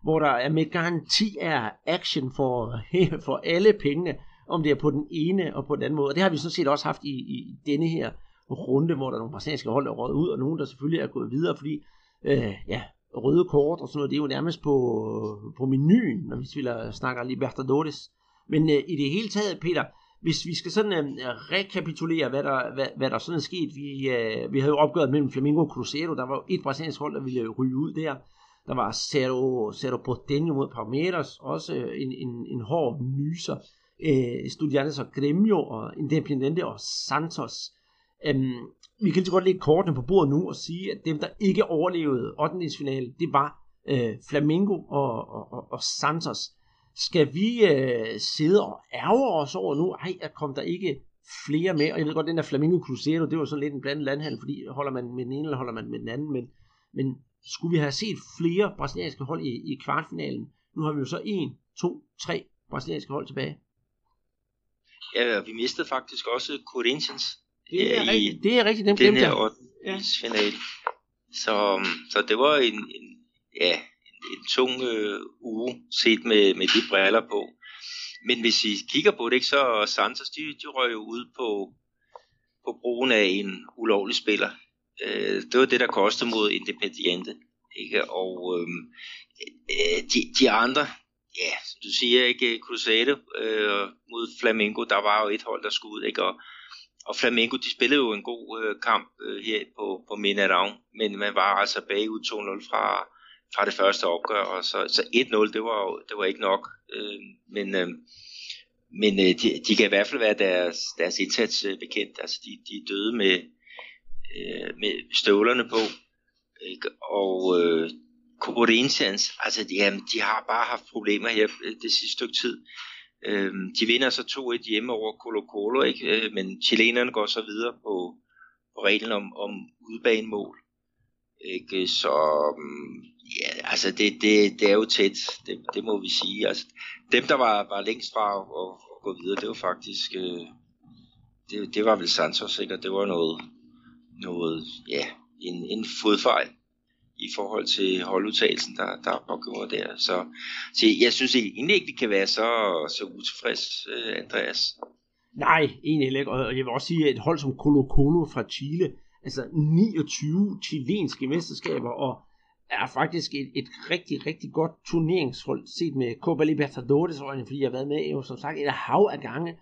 hvor der er med garanti er action for, [laughs] for alle pengene, om det er på den ene og på den anden måde. Og det har vi sådan set også haft i, i denne her runde, hvor der er nogle brasilianske hold, der er ud, og nogen, der selvfølgelig er gået videre, fordi øh, ja, røde kort og sådan noget, det er jo nærmest på, på menuen, når vi snakker Libertadores. Men øh, i det hele taget, Peter, hvis vi skal sådan øh, rekapitulere, hvad der, hvad, hvad der sådan er sket, vi, øh, vi havde jo opgøret mellem Flamengo og Cruzeiro, der var et brasiliansk hold, der ville øh, ryge ud der. Der var Cerro, Cerro Porteño mod Palmeiras, også øh, en, en, en hård nyser. Øh, Studiantes og Gremio og Independiente og Santos. Øhm, vi kan lige godt lægge kortene på bordet nu og sige, at dem, der ikke overlevede 8. det var øh, Flamengo og, og, og, og Santos. Skal vi øh, sidde og ærge os over nu? Ej, at kom der ikke flere med, og jeg ved godt, den der Flamingo Cruzeiro, det var sådan lidt en blandet landhandel, fordi holder man med den ene, eller holder man med den anden, men, men skulle vi have set flere brasilianske hold i, i kvartfinalen? Nu har vi jo så en, to, tre brasilianske hold tilbage. Ja, vi mistede faktisk også Corinthians. Det er, ja, rigtigt, det er rigtigt, dem den her 8. Ja. Så, så det var en, en ja, en, en tung øh, uge set med, med de briller på. Men hvis vi kigger på det, ikke, så Santos, de, de røg jo ud på, på brugen af en ulovlig spiller. Øh, det var det, der kostede mod Independiente. Ikke? Og øh, øh, de, de andre, ja, som du siger, ikke Crusade øh, mod Flamengo, der var jo et hold, der skulle ud, ikke? Og, og Flamengo, de spillede jo en god øh, kamp øh, her på, på Minadang, men man var altså bagud 2-0 fra, fra det første opgør, og så, så 1-0, det var jo det var ikke nok. Øh, men øh, men øh, de, de kan i hvert fald være deres, deres indsats øh, bekendt. Altså, de, de døde med, øh, med støvlerne på. Ikke? Og øh, Corinthians, altså de, jamen, de har bare haft problemer her øh, det sidste stykke tid. Øh, de vinder så 2-1 hjemme over Colo Colo, ikke? Øh, men chilenerne går så videre på, på reglen om, om udbanemål. Ikke? Så mm, ja, altså det, det, det er jo tæt, det, det må vi sige. Altså, dem, der var, var længst fra at, at, at gå videre, det var faktisk, øh, det, det var vel Santos, ikke? Og det var noget, noget ja, en, en fodfejl i forhold til holdudtagelsen, der, der pågår der. Så, så jeg synes egentlig ikke, vi kan være så, så utilfreds, øh, Andreas. Nej, egentlig ikke. Og jeg vil også sige, at et hold som Colo Colo fra Chile, altså 29 chilenske mesterskaber, og er faktisk et, et rigtig, rigtig godt turneringshold, set med Copa Libertadores øjne, fordi jeg har været med jo som sagt et hav af gange,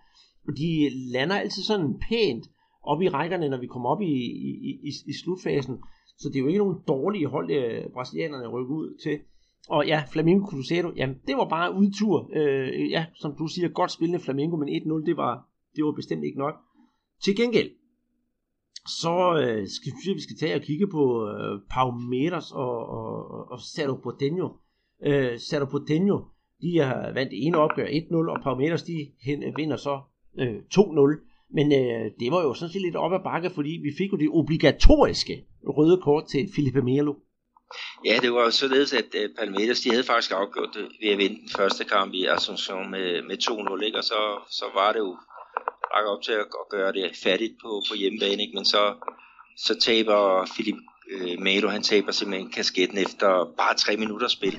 og de lander altid sådan pænt op i rækkerne, når vi kommer op i, i, i, i slutfasen. Så det er jo ikke nogen dårlige hold, øh, brasilianerne rykker ud til. Og ja, Flamengo Cruzeiro, jamen det var bare udtur. Øh, ja, som du siger, godt spillende Flamengo, men 1-0, det var, det var bestemt ikke nok. Til gengæld, så øh, skal vi, vi skal tage og kigge på øh, Palmeiras og, og, og, og Cerro Porteño. Øh, Cerro Porteño, de har vandt det ene opgør 1-0, og Palmeiras, de hen, vinder så øh, 2-0. Men øh, det var jo sådan set lidt op ad bakke, fordi vi fik jo det obligatoriske røde kort til Felipe Melo. Ja, det var således, at uh, Palmeiras, de havde faktisk afgjort det ved at vinde den første kamp i Asunción med, med 2-0, ikke? og så, så var det jo række op til at, at gøre det færdigt på, på hjemmebane, ikke? men så, så taber Filip øh, Melo, han taber simpelthen kasketten efter bare tre minutter spil,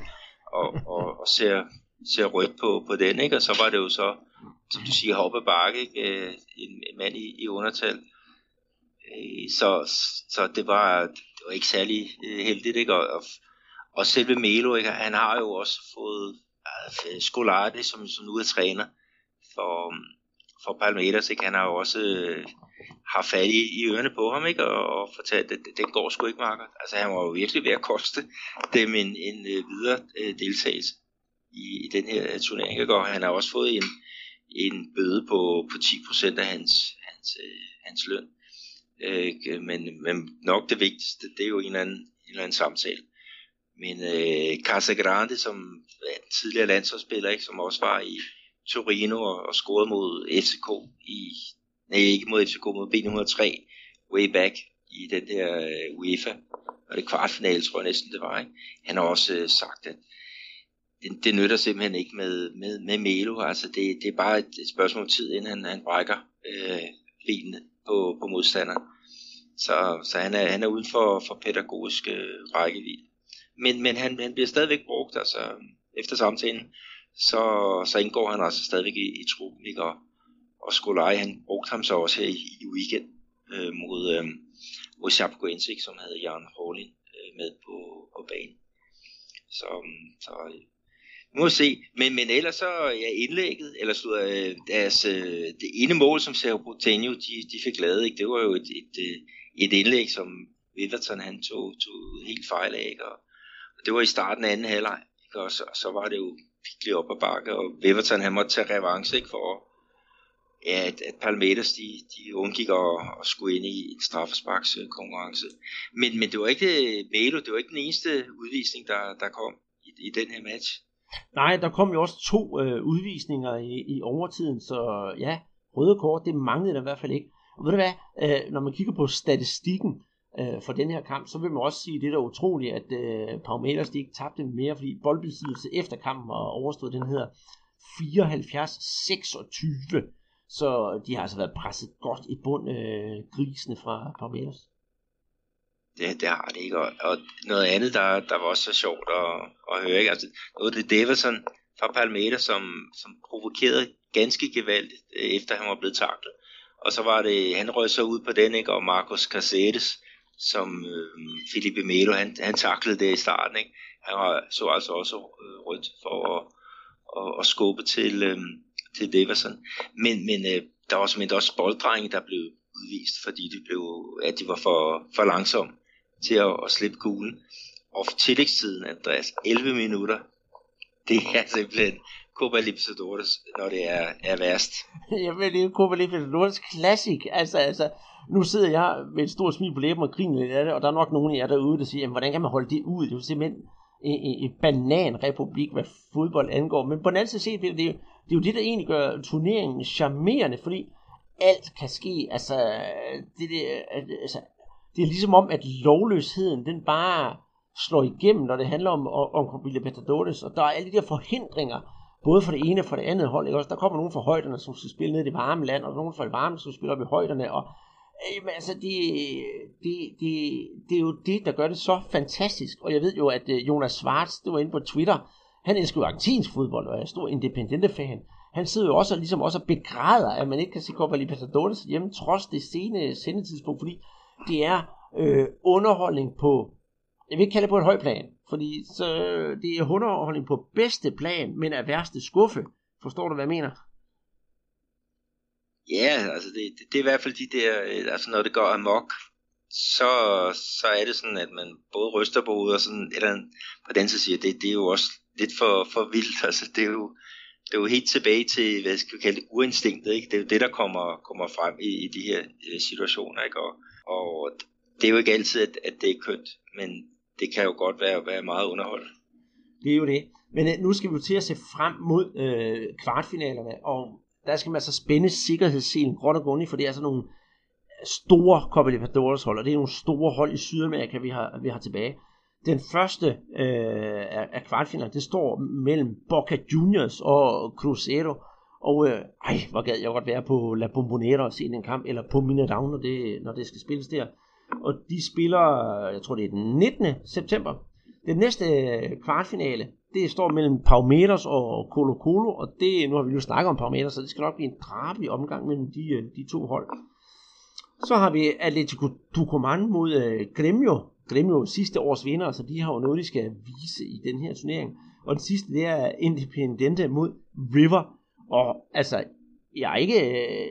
og, og, og ser, ser rødt på, på den, ikke? og så var det jo så som du siger, hoppe bakke, ikke? En, en mand i, i undertal. Øh, så, så det var, det var ikke særlig øh, heldigt, ikke? Og, og, og selve Melo, ikke? han har jo også fået uh, Scolari, som, som nu er træner for, for Palmeiras, ikke? han har jo også øh, har fat i, i ørerne på ham, ikke? Og, og fortalt, at den går sgu ikke, Marker. Altså han var jo virkelig ved at koste dem en, en øh, videre øh, deltagelse i, i den her turnering, ikke? og han har også fået en, en bøde på, på 10% af hans, hans, øh, hans løn. Øh, men, men nok det vigtigste, det er jo en eller anden, en eller anden samtale. Men øh, Casagrande, som er en tidligere landsholdsspiller, ikke, som også var i Torino og, og scorede mod FCK i, nej ikke mod FCK, mod B103 way back i den der øh, UEFA, og det kvartfinale, tror jeg næsten det var. Ikke? Han har også øh, sagt, at det, det nytter simpelthen ikke med, med, med Melo. Altså det, det er bare et, et spørgsmål om tid, inden han, han brækker øh, benene på, på modstanderen. Så, så han, er, han er uden for, for pædagogisk øh, rækkevidde. Men, men han, han bliver stadigvæk brugt. Altså, efter samtalen, så, så indgår han altså stadigvæk i, i truppen, ikke? Og, og Skolaj, han brugte ham så også her i, i weekend øh, mod, øh, mod Chapecoense, som havde Jan Horlin øh, med på, på banen. Så, så må se. Men, men ellers så ja, indlægget, eller så, øh, deres, øh, det ene mål, som Sergio Botenio, de, de fik lavet, ikke? det var jo et, et, øh, et indlæg, som Everton han tog, tog helt fejl af, ikke? Og, og det var i starten af anden halvleg, ikke? og så, så var det jo virkelig op ad bakke, og Everton han måtte tage revanche ikke? for ja, at, at Palmeiras de, de undgik at, at skulle ind i en straffesparkskonkurrence. Men, men det var ikke øh, Melo, det var ikke den eneste udvisning, der, der kom i, i den her match. Nej, der kom jo også to øh, udvisninger i, i overtiden, så ja, røde kort, det manglede der i hvert fald ikke. Og ved du hvad, øh, når man kigger på statistikken øh, for den her kamp, så vil man også sige, at det er da utroligt, at øh, Palmeiras de ikke tabte mere, fordi boldbesiddelse efter kampen var overstået, den hedder 74-26. Så de har altså været presset godt i bund, øh, grisene fra Palmeiras. Det, det har det ikke. Og, og noget andet, der, der var også så sjovt at, at høre, ikke? Altså, noget det fra Palmeiras, som, som provokerede ganske gevaldigt, øh, efter han var blevet taklet. Og så var det, han røg så ud på den, ikke? og Marcos Caceres, som øh, Felipe Melo, han, han taklede det i starten. Ikke? Han var, så altså også øh, rødt for at, at, at skubbe til, øh, til Davison. Men, men øh, der var simpelthen også bolddrenge, der blev udvist, fordi de, blev, at de var for, for langsomme til at, at slippe kuglen. Og tillægstiden, Andreas, 11 minutter, det er simpelthen Copa Libertadores, når det er, er værst. [laughs] Jamen, det er Copa Libertadores Classic. Altså, altså, nu sidder jeg med et stort smil på læben og griner lidt af det, og der er nok nogen af jer derude, der siger, jamen, hvordan kan man holde det ud? Det er jo simpelthen en, en bananrepublik, hvad fodbold angår. Men på den anden side set, det er, det er jo det, der egentlig gør turneringen charmerende, fordi alt kan ske. Altså, det, det, altså, det er ligesom om, at lovløsheden, den bare slår igennem, når det handler om, om, Corbilla Libertadores, og der er alle de der forhindringer, både for det ene og for det andet hold. Ikke? Også, der kommer nogen fra højderne, som skal spille ned i det varme land, og nogen fra det varme, som spiller op i højderne, og øh, Jamen, altså, det, det, det, det er jo det, der gør det så fantastisk. Og jeg ved jo, at øh, Jonas Schwartz, det var inde på Twitter, han elsker jo argentinsk fodbold, og er stor Independente-fan. Han sidder jo også, og, ligesom også og begræder, at man ikke kan se Copa Libertadores hjemme, trods det sene sendetidspunkt, fordi det er øh, underholdning på, jeg vil ikke kalde det på et højt plan, fordi så, det er underholdning på bedste plan, men af værste skuffe. Forstår du, hvad jeg mener? Ja, altså det, det, det er i hvert fald de der, øh, altså når det går amok, så, så er det sådan, at man både ryster på hovedet og sådan, eller på den side siger, det, det er jo også lidt for, for vildt, altså det er jo, det er jo helt tilbage til, hvad skal vi kalde det, uinstinktet, ikke? Det er jo det, der kommer, kommer frem i, i de her øh, situationer, ikke? Og, og det er jo ikke altid, at, at det er kønt, men det kan jo godt være, være meget underholdende. Det er jo det. Men øh, nu skal vi til at se frem mod øh, kvartfinalerne, og der skal man så spænde sikkerhedsselen gråt og grundigt, for det er altså nogle store Copa Libertadores hold, og det er nogle store hold i Sydamerika, vi har, vi har tilbage. Den første øh, af kvartfinalen, det står mellem Boca Juniors og Cruzeiro, og øh, ej, hvor gad jeg godt være på La Bombonera og se den kamp, eller på Mineirão, når det, når det skal spilles der. Og de spiller, jeg tror det er den 19. september. Den næste øh, kvartfinale, det står mellem Palmeiras og Colo Colo, og det, nu har vi jo snakket om Palmeiras, så det skal nok blive en drabelig omgang mellem de, øh, de to hold. Så har vi Atletico Tucumán mod øh, Gremio. Gremio sidste års vinder, så de har jo noget, de skal vise i den her turnering. Og den sidste, det er Independente mod River. Og altså, jeg er ikke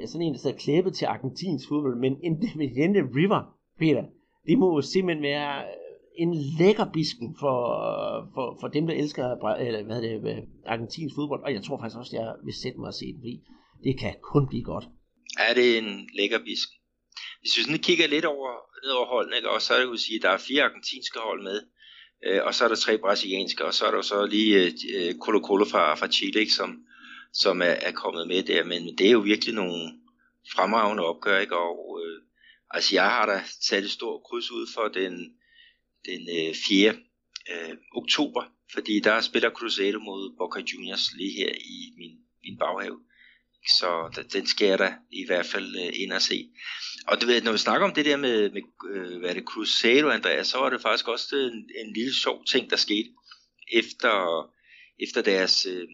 øh, sådan en, der sidder klæbet til argentinsk fodbold, men Independente River, Peter, det må jo simpelthen være øh, en lækker bisken for, for, for dem, der elsker eller, hvad det, øh, argentinsk fodbold. Og jeg tror faktisk også, jeg vil sætte mig og se den, fordi det kan kun blive godt. Ja, det er en lækker bisken. Hvis vi sådan kigger lidt over, ned over holdene, ikke, og så er det jo sige, at der er fire argentinske hold med, øh, og så er der tre brasilianske, og så er der så lige øh, Colo Colo fra, fra Chile, ikke, som, som er, er kommet med der. Men det er jo virkelig nogle fremragende opgør, ikke? og øh, altså jeg har da sat et stort kryds ud for den den øh, 4. Øh, oktober, fordi der spiller Cruzeiro mod Boca Juniors lige her i min, min baghave. Så den skal jeg da i hvert fald øh, ind og se. Og du ved, når vi snakker om det der med, med øh, hvad er det, Cruzeiro, Andreas, så var det faktisk også øh, en, en lille sjov ting, der skete efter, efter deres øh,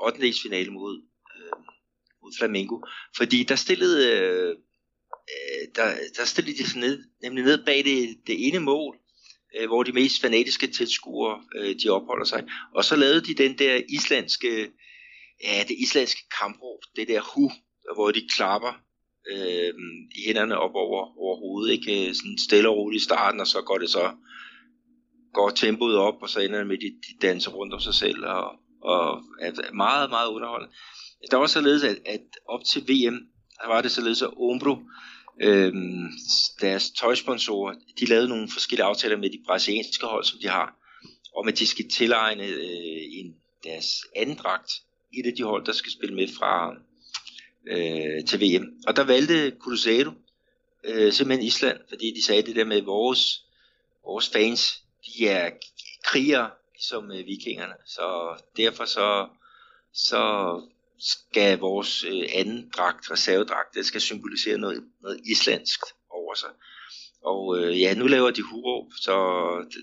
8. finale mod, øh, mod Flamengo. Fordi der stillede, øh, øh, der, der stillede de sig ned, nemlig ned bag det, det ene mål, øh, hvor de mest fanatiske tilskuere øh, de opholder sig. Og så lavede de den der islandske, ja, det islandske kampråb, det der hu, hvor de klapper øh, i hænderne op over, over hovedet, ikke? Sådan stille og roligt i starten, og så går det så går tempoet op, og så ender det med, at de, de danser rundt om sig selv, og, og er meget, meget underholdende. Der var således, at, at op til VM, der var det således, at Ombro, øh, deres tøjsponsorer, de lavede nogle forskellige aftaler med de brasilianske hold, som de har, om at de skal tilegne øh, en, deres anden dragt, et af de hold, der skal spille med fra øh, til VM. Og der valgte Kulusado øh, simpelthen Island, fordi de sagde det der med vores, vores fans, de er krigere, som øh, vikingerne. Så derfor så, så skal vores øh, anden dragt, reservedragt, det skal symbolisere noget, noget islandsk over sig. Og øh, ja, nu laver de huråb, så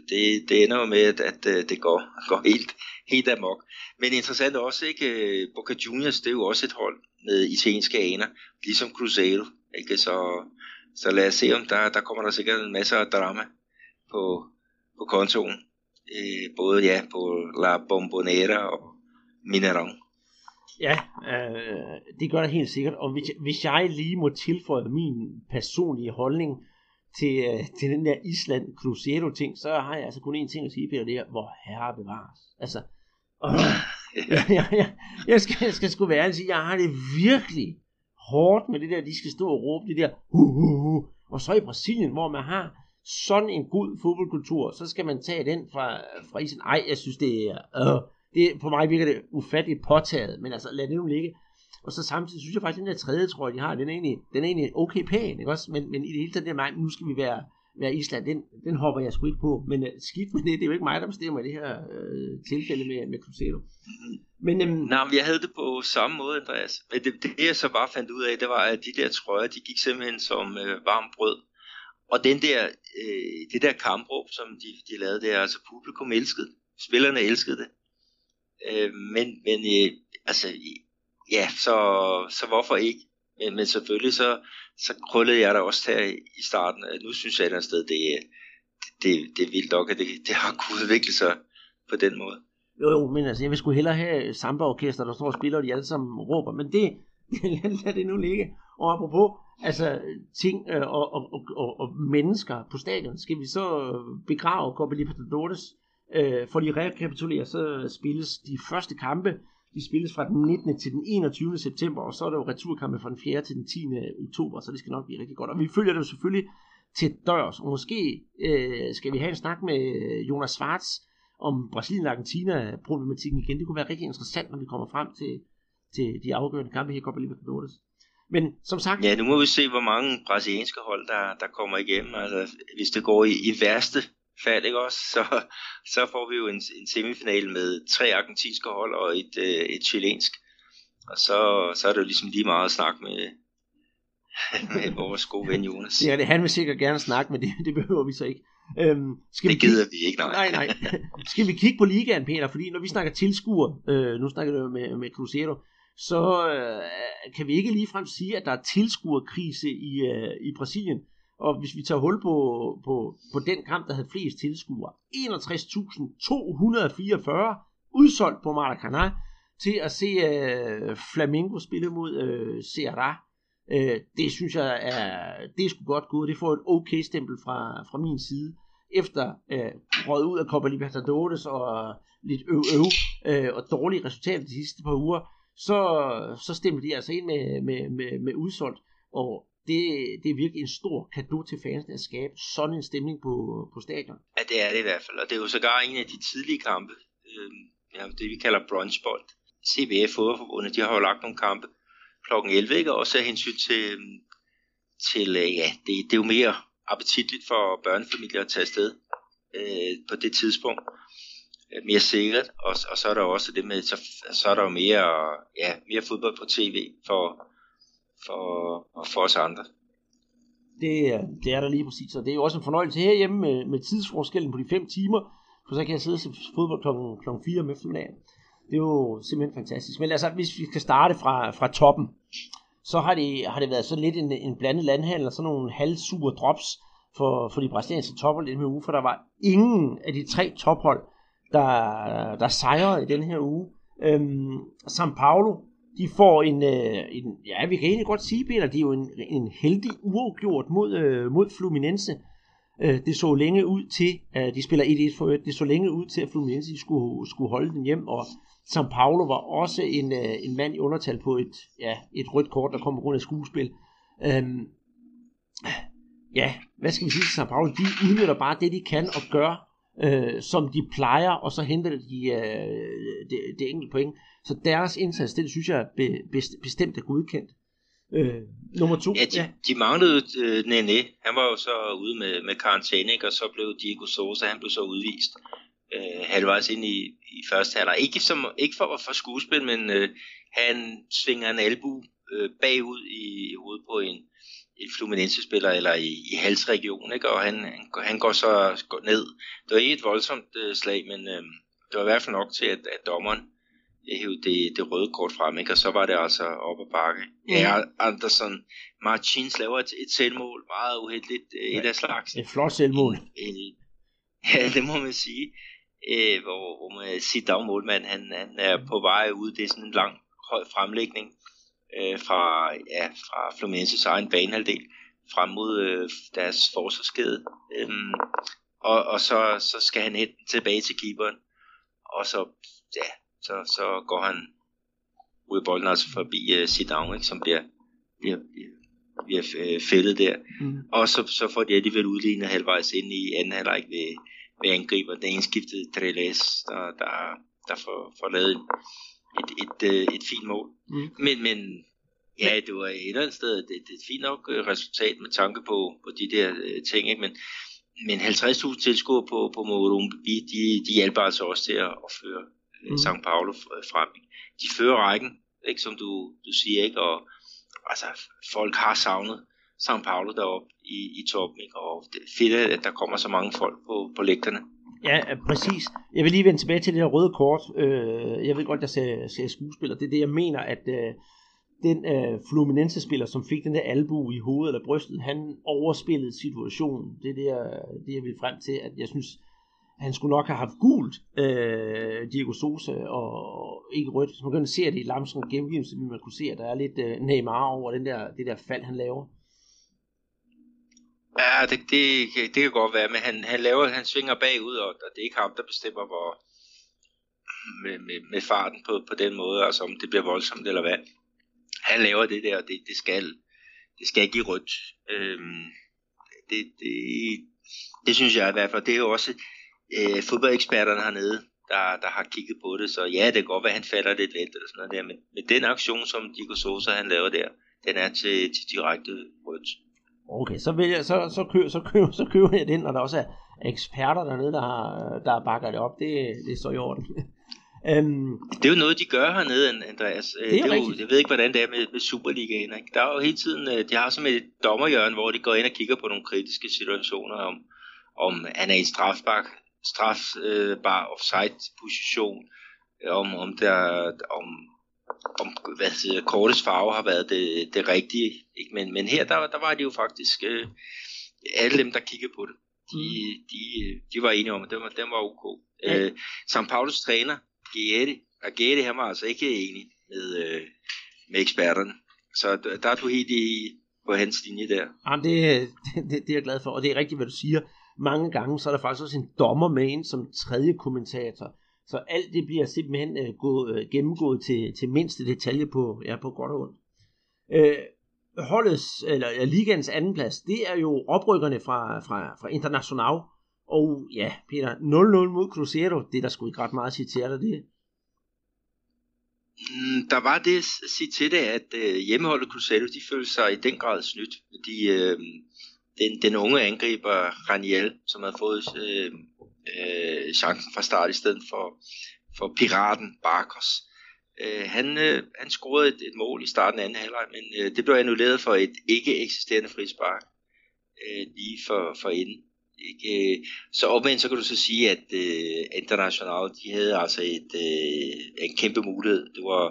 det, det ender jo med, at, at øh, det går, [laughs] går helt, helt amok. Men interessant også, ikke? Øh, Boca Juniors, det er jo også et hold med italienske aner, ligesom Cruzeiro, ikke? Så, så lad os se, om der, der kommer der sikkert en masse af drama på, på kontoen. Øh, både ja, på La Bombonera og Mineron. Ja, øh, det gør det helt sikkert. Og hvis, hvis jeg lige må tilføje min personlige holdning til, øh, til den der Island Cruzeiro ting, så har jeg altså kun én ting at sige, Peter, det er, hvor herre bevares. Altså, og, [laughs] ja. [laughs] jeg, jeg, jeg, skal, jeg skal sgu være ærlig sige, jeg har det virkelig hårdt med det der, de skal stå og råbe det der, hu, hu, hu. og så i Brasilien, hvor man har sådan en god fodboldkultur, så skal man tage den fra, fra isen. Ej, jeg synes, det er... Øh, det, på mig virker det ufatteligt påtaget, men altså lad det nu ligge. Og så samtidig synes jeg faktisk, at den der tredje trøje, de har, den er egentlig, den er egentlig okay pæn, ikke også? Men, men i det hele taget, det er mig, nu skal vi være, være Island, den, den hopper jeg sgu ikke på. Men uh, skidt med det, det er jo ikke mig, der bestemmer i det her uh, tilfælde med, med Cruzeiro. Men, øhm, um, Nej, men jeg havde det på samme måde, Andreas. Men det, det, jeg så bare fandt ud af, det var, at de der trøjer, de gik simpelthen som øh, uh, varm brød. Og den der, øh, det der kampråb, som de, de lavede der, altså publikum elskede, spillerne elskede det. Øh, men men øh, altså, ja, så, så hvorfor ikke? Men, men selvfølgelig så, så krøllede jeg der også her i starten, nu synes jeg et andet sted, det, det, det er vildt nok, at det, det har kunnet udvikle sig på den måde. Jo, jo, men altså, jeg vil sgu hellere have sambaorkester, der står og spiller, og de alle sammen råber, men det, [laughs] lad det nu ligge. Og apropos, altså ting øh, og, og, og, og mennesker på stadion, skal vi så øh, begrave Copa Libertadores? Øh, for lige rekapitulere, så spilles de første kampe, de spilles fra den 19. til den 21. september, og så er der jo returkampe fra den 4. til den 10. oktober, så det skal nok blive rigtig godt. Og vi følger det jo selvfølgelig til dørs, og måske øh, skal vi have en snak med Jonas Schwartz om Brasilien-Argentina-problematikken igen. Det kunne være rigtig interessant, når vi kommer frem til, til de afgørende kampe her i Copa Libertadores. Men som sagt... Ja, nu må vi se, hvor mange brasilianske hold, der, der kommer igennem. Altså, hvis det går i, i værste fald, ikke også, så, så får vi jo en, en semifinal med tre argentinske hold og et, øh, et chilensk. Og så, så er det jo ligesom lige meget at snakke med, [laughs] med vores gode ven Jonas. Ja, det, han vil sikkert gerne snakke, men det, det behøver vi så ikke. Øhm, skal det vi gider kigge... vi ikke, nej. nej, nej. Skal vi kigge på ligaen, Peter? Fordi når vi snakker tilskuer, øh, nu snakker vi med, med Cruzeiro, så øh, kan vi ikke ligefrem sige, at der er tilskuerkrise i, øh, i Brasilien. Og hvis vi tager hul på, på, på den kamp, der havde flest tilskuere, 61.244 udsolgt på Maracanã til at se øh, Flamengo spille mod øh, Ceará. Øh, det synes jeg er, det er sgu godt gået. Det får et okay stempel fra, fra min side. Efter øh, røget ud af Copa Libertadores og lidt øv øv øh, og dårlige resultater de sidste par uger, så, så stemte de altså ind med, med, med, med udsolgt. Og det, det er virkelig en stor gave til fansene at skabe sådan en stemning på, på stadion. Ja, det er det i hvert fald. Og det er jo sågar en af de tidlige kampe, øh, ja, det vi kalder brunchbold. CBF Fodboldforbundet, de har jo lagt nogle kampe kl. 11, ikke? også af hensyn til, øhm, til øh, ja, det, det er jo mere appetitligt for børnefamilier at tage afsted øh, på det tidspunkt. Øh, mere sikkert, og, og så er der også det med, så, så er der jo mere, ja, mere fodbold på tv for, for, for os andre. Det, det er der lige præcis, og det er jo også en fornøjelse herhjemme med, med tidsforskellen på de fem timer, for så kan jeg sidde og se fodbold kl. klokken 4 om eftermiddagen. Det er jo simpelthen fantastisk. Men altså, hvis vi skal starte fra, fra toppen, så har det, har det været sådan lidt en, en blandet landhandel, sådan nogle halvsure drops for, for de brasilianske tophold i den her uge, for der var ingen af de tre tophold, der, der sejrede i den her uge. Øhm, São Paulo, de får en, øh, en, ja, vi kan egentlig godt sige, Peter, de er jo en, en heldig uafgjort mod, øh, mod Fluminense. Øh, det så længe ud til, øh, de spiller 1-1 for det så længe ud til, at Fluminense skulle, skulle holde den hjem, og São Paulo var også en, øh, en mand i undertal på et, ja, et rødt kort, der kom på grund af skuespil. Øh, ja, hvad skal vi sige til São Paulo? De udnytter bare det, de kan og gør, øh, som de plejer, og så henter de øh, det, det enkelte point. Så deres indsats, det synes jeg be, bestemt er godkendt. Øh, nummer to. Ja, de, ja. de manglede øh, Nene. Han var jo så ude med, med karantæne, og så blev Diego Sosa, han blev så udvist øh, halvvejs ind i, i første halvleg. Ikke, som, ikke for, for skuespil, men øh, han svinger en albu øh, bagud i hovedet på en, en Fluminense-spiller, eller i, i halsregionen, ikke? og han, han, han går så går ned. Det var ikke et voldsomt øh, slag, men øh, det var i hvert fald nok til, at, at dommeren hævde det, det røde kort frem, ikke? og så var det altså op ad bakke. Mm. Ja, Anderson Martins laver et, et selvmål, meget uheldigt, øh, et af slags. Et flot selvmål. En, en, ja, det må man sige øh, hvor, hvor man siger dagmålmand, han, han er på vej ud, det er sådan en lang, høj fremlægning øh, fra, ja, fra Fluminenses egen banehalvdel frem mod øh, deres forsvarskæde. Øhm, og, og så, så skal han hen tilbage til keeperen, og så, ja, så, så går han ud af bolden, altså forbi uh, Zidane, ikke, som bliver, bliver, bliver, bliver øh, fældet der. Mm. Og så, så får de alligevel udlignet halvvejs ind i anden halvleg ved, ved angriber. Den indskiftede Treles, der, der, der får, får lavet et, et, et, øh, et fint mål. Mm. Men, men ja, det var et eller andet sted det, det er et fint nok øh, resultat med tanke på, på de der ting, ikke? Men, men 50.000 tilskuere på, på Morumbi, de, de hjælper altså også til at, at føre mm. São Paulo frem. De fører rækken, ikke, som du, du siger, ikke? Og altså, folk har savnet São Paulo deroppe i, i toppen, ikke? og det er fedt, at der kommer så mange folk på, på lægterne. Ja, præcis. Jeg vil lige vende tilbage til det her røde kort. Øh, jeg ved godt, jeg ser, ser skuespiller. Det er det, jeg mener, at øh, den øh, Fluminense-spiller, som fik den der albu i hovedet eller brystet, han overspillede situationen. Det er det, jeg, det, jeg vil frem til, at jeg synes, han skulle nok have haft gult, øh, Diego Sosa, og ikke rødt. Så man kan se, at det i Lamsen gengivelse, vil man kunne se, at der er lidt øh, Neymar over den der, det der fald, han laver. Ja, det, det, det kan godt være, men han, han laver, han svinger bagud, og, og det er ikke ham, der bestemmer, hvor med, med, med farten på, på den måde, altså om det bliver voldsomt eller hvad. Han laver det der, og det, det skal, det skal give rødt. Øhm, det, det, det synes jeg i hvert fald. Det er jo også øh, fodboldeksperterne hernede, der, der har kigget på det, så ja, det kan godt være, at han falder lidt let eller sådan noget der, men, men den aktion, som Diego Sosa han laver der, den er til, til direkte rødt. Okay, så, vil jeg, så, så, køber, så, køber, så køber jeg den, og der også er eksperter dernede, der, har, der bakker det op. Det, det står i orden. um, [laughs] det er jo noget, de gør hernede, Andreas. Det er, det er jo, jeg ved ikke, hvordan det er med, med Superligaen. Ikke? Der er jo hele tiden, øh, de har som et dommerhjørne, hvor de går ind og kigger på nogle kritiske situationer, om, om han er i en strafbar, strafbar offside-position, om, om, der, om om hvad siger, kortets farve har været det, det rigtige. Ikke? Men, men her, der, der var det jo faktisk øh, alle dem, der kiggede på det. De, mm. de, de var enige om, at den var, den var ok. Ja. Øh, St. Paulus træner, Gieri, og Gieri, han var altså ikke enig med, øh, med eksperterne. Så der er du helt i, på hans linje der. Jamen, det, det, [laughs] det, det er jeg glad for, og det er rigtigt, hvad du siger. Mange gange, så er der faktisk også en dommer med ind som tredje kommentator. Så alt det bliver simpelthen øh, gået, øh, gennemgået til, til mindste detalje på, ja, på godt og ondt. Øh, holdets, eller ja, ligans andenplads, det er jo oprykkerne fra, fra, fra International. Og ja, Peter, 0-0 mod Cruzeiro, det er der sgu ikke ret meget at sige til, der det? Der var det at sige til det, at øh, hjemmeholdet Cruzeiro, de følte sig i den grad snydt, De, øh, den, den unge angriber Raniel, som havde fået øh, øh, chancen fra start i stedet for, for piraten Barkos. Øh, han, øh, han scorede et, et mål i starten af anden halvleg, men øh, det blev annulleret for et ikke eksisterende frispark øh, lige for, for inden Ikke? Øh, så omvendt så kan du så sige, at øh, International, de havde altså et, øh, en kæmpe mulighed. Det var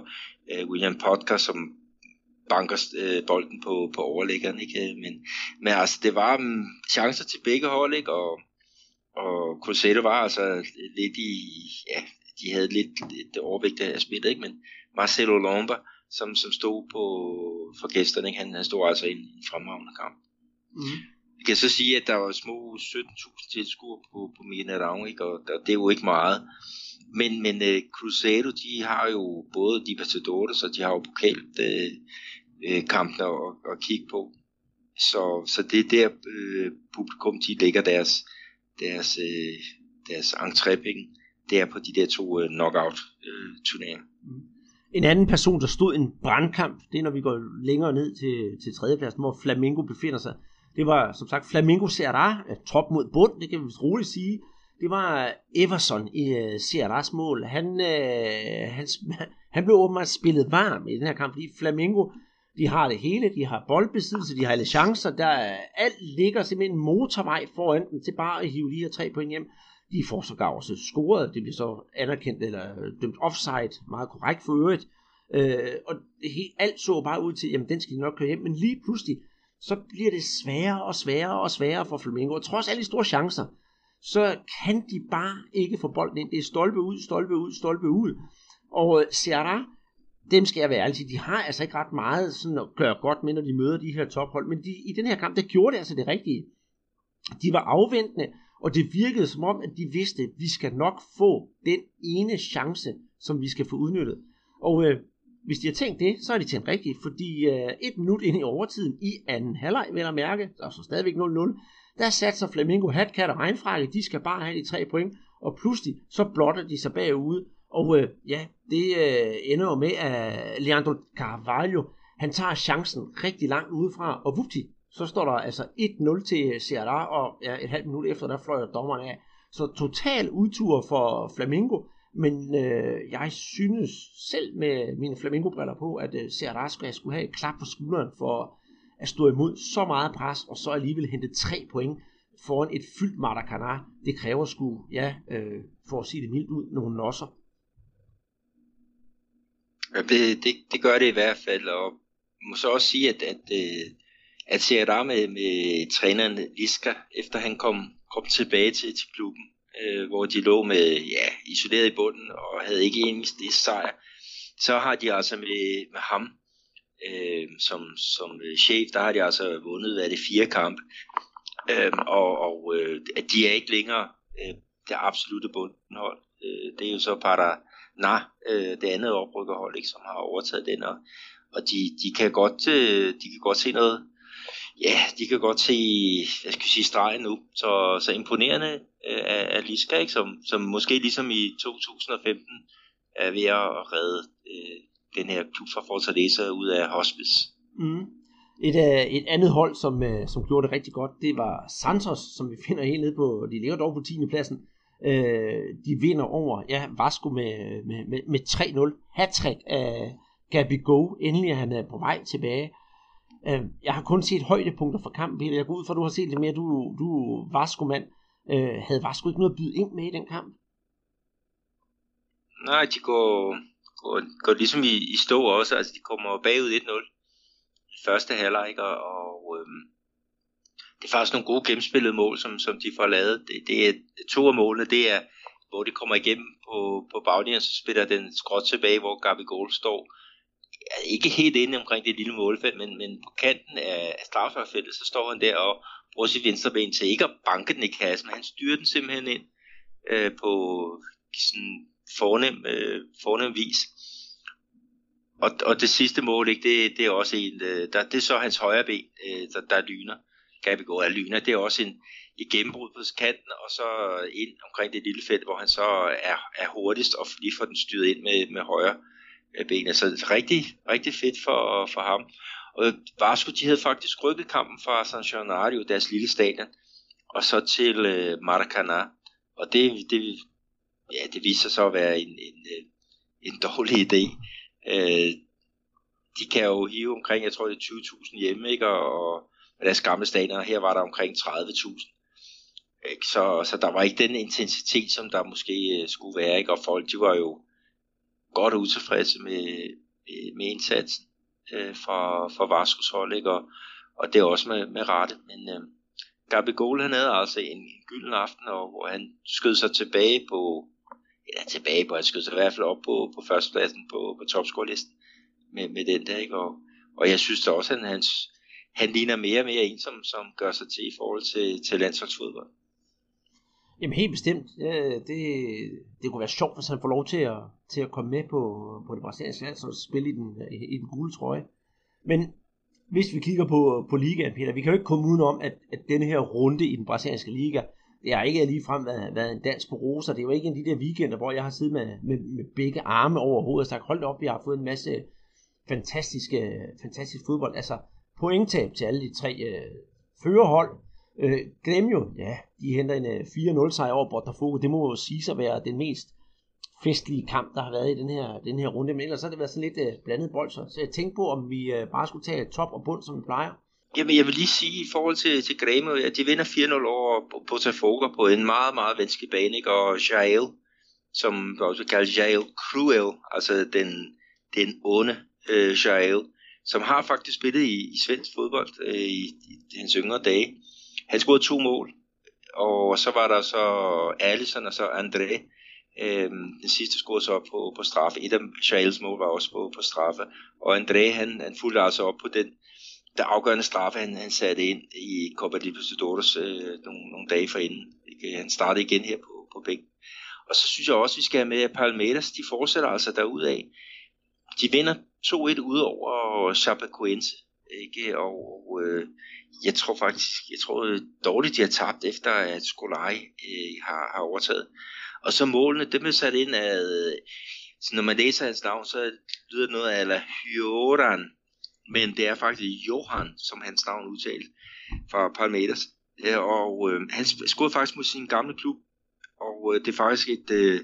øh, William Potker, som banker uh, bolden på, på overlæggeren. Ikke? Men, men altså, det var um, chancer til begge hold, ikke? og, og Cruzeiro var altså lidt i, ja, de havde lidt, lidt overvægt af spillet, ikke? men Marcelo Lomba, som, som stod på, for gæsterne, ikke? Han, han stod altså i en, en fremragende kamp. Mm. Vi kan så sige, at der var små 17.000 tilskuere på, på Minerang, ikke? Og, og det er jo ikke meget. Men, men uh, Cruzeiro, de har jo både de Libertadores, og de har jo pokalt uh, uh, kampene og, og kigge på. Så, så det er der øh, publikum, de lægger deres, deres, øh, deres entrépenge. Det er på de der to øh, knockout-turneringer. Øh, mm. En anden person, der stod en brandkamp, det er når vi går længere ned til, til tredjepladsen, hvor Flamingo befinder sig. Det var som sagt Flamingo Serra, øh, top mod bund, det kan vi roligt sige. Det var Everson i uh, Serras mål. Han, øh, han, [laughs] han blev åbenbart spillet varm i den her kamp, fordi Flamingo, de har det hele, de har boldbesiddelse, de har alle chancer, der alt ligger simpelthen en motorvej foran dem til bare at hive de her tre point hjem. De får sågar også scoret, det bliver så anerkendt eller dømt offside, meget korrekt for øvrigt. Øh, og det, alt så bare ud til, jamen den skal de nok køre hjem, men lige pludselig, så bliver det sværere og sværere og sværere for Flamengo. Og trods alle de store chancer, så kan de bare ikke få bolden ind. Det er stolpe ud, stolpe ud, stolpe ud. Og øh, Serra, dem skal jeg være ærlig de har altså ikke ret meget sådan at gøre godt med, når de møder de her tophold. Men de, i den her kamp, der gjorde det altså det rigtige. De var afventende, og det virkede som om, at de vidste, at vi skal nok få den ene chance, som vi skal få udnyttet. Og øh, hvis de har tænkt det, så er de tænkt rigtigt, fordi øh, et minut ind i overtiden i anden halvleg, vil jeg mærke, der er så stadigvæk 0-0, der satser Flamingo hatkat og regnfrakke, de skal bare have de tre point, og pludselig så blotter de sig bagude, og øh, ja, det øh, ender jo med, at Leandro Carvalho, han tager chancen rigtig langt udefra, og vupti, så står der altså 1-0 til øh, Serra, og ja, et halvt minut efter, der fløjer dommeren af. Så total udtur for Flamingo, men øh, jeg synes selv med mine Flamingo-briller på, at øh, Serra skulle, skulle have et klap på skulderen for at stå imod så meget pres, og så alligevel hente tre point foran et fyldt Maracanã. Det kræver sgu, ja, øh, for at sige det mildt ud, nogle nosser. Ja, det, det, det gør det i hvert fald, og må så også sige, at, at, øh, at Serra med, med træneren Liska, efter han kom, kom tilbage til, til klubben, øh, hvor de lå med ja, isoleret i bunden og havde ikke eneste sejr, så har de altså med, med ham øh, som, som chef, der har de altså vundet, hvad er det, fire kampe. Øh, og og øh, de er ikke længere øh, det absolute bundhold. Øh, det er jo så par, der Na, øh, det andet oprykkerhold, ikke, som har overtaget den, og, og de, de, kan godt, øh, de kan godt se noget, ja, de kan godt se, jeg skal sige, stregen nu. Så, så imponerende øh, af, af Liska, ikke? Som, som måske ligesom i 2015 er ved at redde øh, den her klub fra Fortaleza ud af hospice. Mm. Et, øh, et andet hold, som, øh, som gjorde det rigtig godt, det var Santos, som vi finder helt nede på, de ligger dog på 10. pladsen. Øh, de vinder over ja, Vasco med, med, med, med 3-0. Hattrick af Gabi Go. Endelig er han øh, på vej tilbage. Øh, jeg har kun set højdepunkter fra kampen, Peter. Jeg går ud fra, at du har set det mere. Du, du Vasco-mand. Øh, havde Vasco ikke noget at byde ind med i den kamp? Nej, de går, går, går ligesom i, i stå også. Altså, de kommer bagud 1-0 i første halvleg, og, og øhm, det er faktisk nogle gode gennemspillede mål, som, som de får lavet. Det, det er to af målene, det er, hvor de kommer igennem på, på baglinjen, så spiller den skråt tilbage, hvor Gabi Gold står. Ja, ikke helt inde omkring det lille målfelt, men, men på kanten af, af straffelfeltet, så står han der og bruger sit venstre ben til ikke at banke den i kassen, men han styrer den simpelthen ind øh, på sådan fornem, øh, fornem vis. Og, og det sidste mål, ikke, det, det er også en, øh, der, det er så hans højre ben, øh, der, der lyner. Kan vi gå af lyner. Det er også en, et gennembrud på kanten, og så ind omkring det lille felt, hvor han så er, er hurtigst og lige får den styret ind med, med højre øh, ben. Så rigtig, rigtig fedt for, for ham. Og Vasco, de havde faktisk rykket kampen fra San Gennaro, deres lille stadion, og så til øh, Maracanã. Og det, det, ja, det viser sig så at være en, en, øh, en dårlig idé. Øh, de kan jo hive omkring, jeg tror det er 20.000 hjemme, ikke? Og, og deres gamle stadion, her var der omkring 30.000. Ikke? Så, så der var ikke den intensitet, som der måske øh, skulle være. Ikke? Og folk de var jo godt utilfredse med, øh, med indsatsen øh, fra, fra Vaskos hold. Ikke? Og, og det er også med, med rette. Men øh, Gabi Goal, han havde altså en, en gylden aften, og, hvor han skød sig tilbage på, eller tilbage på, han skød sig i hvert fald op på, på førstepladsen på, på topscorelisten med, med den der, ikke? Og, og jeg synes da også, at hans, han ligner mere og mere en, som, som gør sig til i forhold til, til landsholdsfodbold. Jamen helt bestemt. Det, det kunne være sjovt, hvis han får lov til at, til at komme med på, på det brasilianske landshold og spille i den, i den gule trøje. Men hvis vi kigger på, på ligaen, Peter, vi kan jo ikke komme udenom, at, at denne her runde i den brasilianske liga, det har ikke ligefrem været, været en dans på roser. Det er jo ikke en af de der weekender, hvor jeg har siddet med, med, med begge arme over hovedet og sagt, hold op, vi har fået en masse fantastiske, fantastisk fodbold. Altså pointtab til alle de tre øh, førerhold. Øh, Gremio, ja, de henter en øh, 4-0 sejr over Botafogo. Det må jo sige sig være den mest festlige kamp, der har været i den her, den her runde. Men ellers har det været sådan lidt øh, blandet bold. Så jeg tænkte på, om vi øh, bare skulle tage top og bund, som vi plejer. Jamen, jeg vil lige sige i forhold til, til Grêmio, at de vinder 4-0 over Botafogo på en meget, meget vanskelig bane, ikke? og Jael, som også kaldes Jael Cruel, altså den, den onde øh, Jael, som har faktisk spillet i, i svensk fodbold øh, i, i hans yngre dage. Han scorede to mål, og så var der så Alisson og så André. Øh, den sidste scorede så på, på straffe. Et af Charles mål var også på, på straffe. Og André, han, han fulgte altså op på den der afgørende straffe, han, han satte ind i Copa Libertadores øh, nogle, nogle dage forinden. Ikke? Han startede igen her på, på bænken. Og så synes jeg også, vi skal have med, at Palmeiras, de fortsætter altså derudad. De vinder 2-1 ud over Chapecoense. Ikke? Og øh, jeg tror faktisk, jeg tror øh, dårligt, de har tabt, efter at Skolai øh, har, har overtaget. Og så målene, dem er sat ind af, øh, så når man læser hans navn, så lyder det noget af la Hyoran, men det er faktisk Johan, som hans navn udtalt, fra Palmeiras. Og øh, han scorede faktisk mod sin gamle klub, og øh, det er faktisk et øh,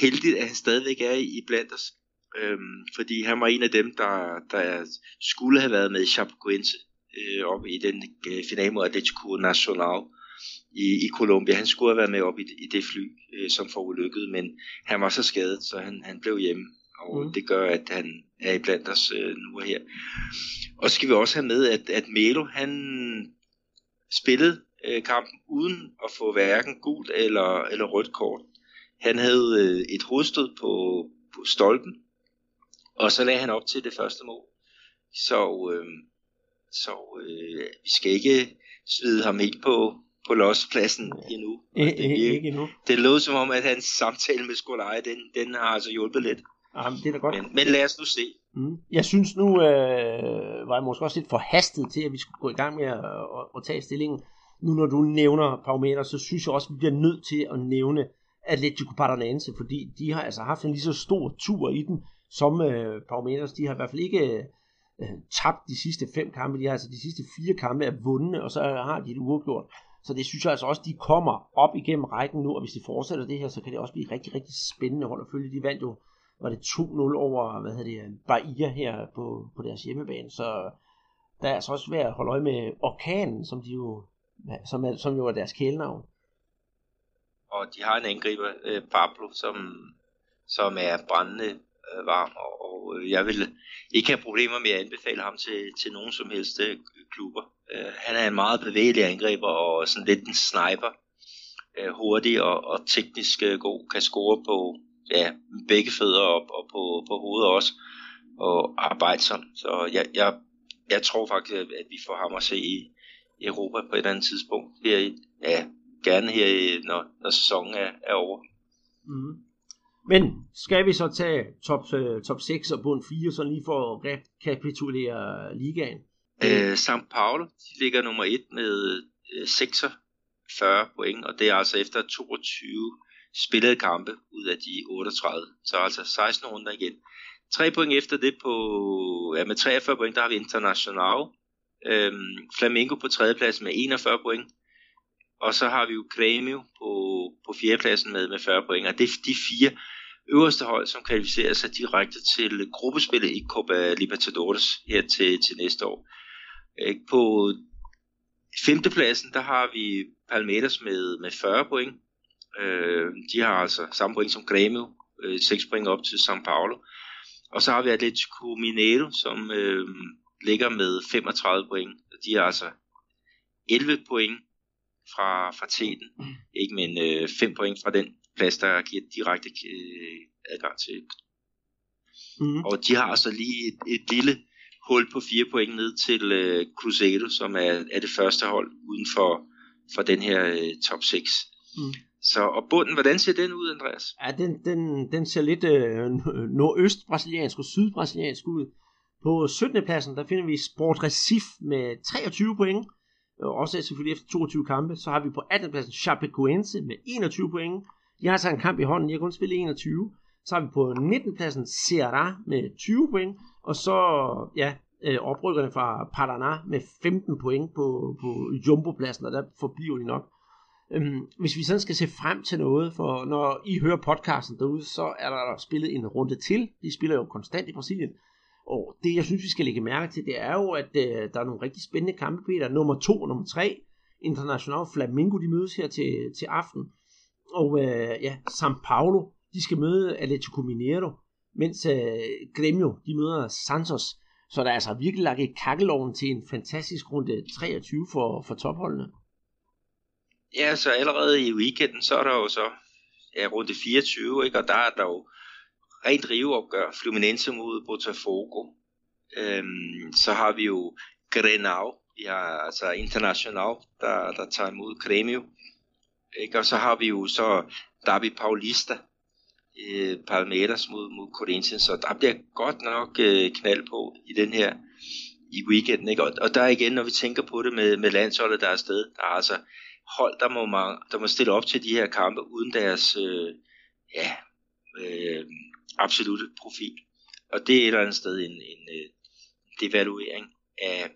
heldigt, at han stadigvæk er i blandt os. Øhm, fordi han var en af dem, der, der skulle have været med i Chapecoense øh, op i den øh, finale mod Atletico Nacional i, i Colombia. Han skulle have været med op i, i det fly, øh, som forulykkede, men han var så skadet, så han, han blev hjemme og mm. det gør, at han er blandt os øh, nu og her. Og så skal vi også have med, at, at Melo, han spillede øh, kampen uden at få hverken gult eller, eller rødt kort. Han havde øh, et hovedstød på, på stolpen, og så lagde han op til det første mål. Så, øh, så øh, vi skal ikke svide ham helt på, på lospladsen endnu. Det, det, ikke endnu. Det lød som om, at hans samtale med Skolaj, den, den har altså hjulpet lidt. Jamen, det er da godt. Men, men lad os nu se. Mm. Jeg synes nu, øh, var jeg måske også lidt forhastet til, at vi skulle gå i gang med at, at, at tage stillingen. Nu når du nævner Paumeter, så synes jeg også, at vi bliver nødt til at nævne Atletico Paranaense, fordi de har altså haft en lige så stor tur i den, som øh, Parmeters, De har i hvert fald ikke øh, tabt de sidste fem kampe. De har altså de sidste fire kampe er vundne, og så har de et uafgjort. Så det synes jeg altså også, de kommer op igennem rækken nu, og hvis de fortsætter det her, så kan det også blive rigtig, rigtig spændende hold at følge. De vandt jo var det 2-0 over, hvad hedder det, Bahia her på, på deres hjemmebane, så der er altså også værd at holde øje med orkanen, som de jo, som, er, som jo er deres kælenavn. Og de har en angriber, øh, Pablo, som, som er brændende øh, varm, og, og øh, jeg vil ikke have problemer med at anbefale ham til, til nogen som helst øh, klubber. Øh, han er en meget bevægelig angriber, og sådan lidt en sniper. Øh, hurtig og, og teknisk øh, god, kan score på, ja, begge fødder op og på, på hovedet også, og arbejdsom. Så jeg, jeg, jeg tror faktisk, at vi får ham at se i Europa på et eller andet tidspunkt. Her i, ja, gerne her, når, når sæsonen er, er over. Mm. Men skal vi så tage top, øh, top 6 og bund 4, så lige for at rekapitulere ligaen? Øh, St. Paulo, de ligger nummer 1 med øh, 46 point, og det er altså efter 22 spillede kampe ud af de 38. Så altså 16 runder igen. 3 point efter det på, ja med 43 point, der har vi International. Øhm, Flamengo på tredjeplads med 41 point. Og så har vi jo Grêmio på, på fjerdepladsen med, med 40 point. Og det er de fire øverste hold, som kvalificerer sig direkte til gruppespillet i Copa Libertadores her til, til næste år. Øh, på femtepladsen, der har vi Palmeiras med, med 40 point. Øh, de har altså samme point som Grêmio, øh, 6 point op til São Paulo. Og så har vi Atletico Mineiro, som øh, ligger med 35 point. De har altså 11 point fra, fra teten, mm. ikke men øh, 5 point fra den plads, der giver direkte øh, adgang til. Mm. Og de har altså lige et, et lille hul på 4 point ned til øh, Cruzeiro, som er, er det første hold uden for, for den her øh, top 6. Mm. Så, og bunden, hvordan ser den ud, Andreas? Ja, den, den, den ser lidt øh, nordøst-brasiliansk og syd-brasiliansk ud. På 17. pladsen, der finder vi Sport Recife med 23 point. Øh, også selvfølgelig efter 22 kampe. Så har vi på 18. pladsen Chapecoense med 21 point. De har altså en kamp i hånden, de har kun spillet 21. Så har vi på 19. pladsen Ceará med 20 point. Og så, ja, øh, oprykkerne fra Paraná med 15 point på, på Jumbo-pladsen, og der forbliver de nok. Øhm, hvis vi sådan skal se frem til noget, for når I hører podcasten derude, så er der spillet en runde til. De spiller jo konstant i Brasilien. Og det, jeg synes, vi skal lægge mærke til, det er jo, at øh, der er nogle rigtig spændende kampe, Peter. Nummer to og nummer tre, International Flamingo, de mødes her til, til aften. Og øh, ja, São Paulo, de skal møde Atletico Mineiro, mens øh, Grêmio, de møder Santos. Så der er altså virkelig lagt et kakkeloven til en fantastisk runde 23 for, for topholdene. Ja, så allerede i weekenden, så er der jo så ja, runde 24, ikke? og der er der jo rent riveopgør, Fluminense mod Botafogo. Øhm, så har vi jo Grenau, vi har altså International, der, der tager imod Grêmio. Ikke? Og så har vi jo så Derby Paulista, øh, Palmeiras mod, mod Corinthians, så der bliver godt nok øh, knald på i den her i weekenden. Ikke? Og, og der igen, når vi tænker på det med, med landsholdet, der er afsted, der er altså hold, der må, mange, der må stille op til de her kampe uden deres øh, ja, øh, absolute profil. Og det er et eller andet sted en, en, en devaluering af,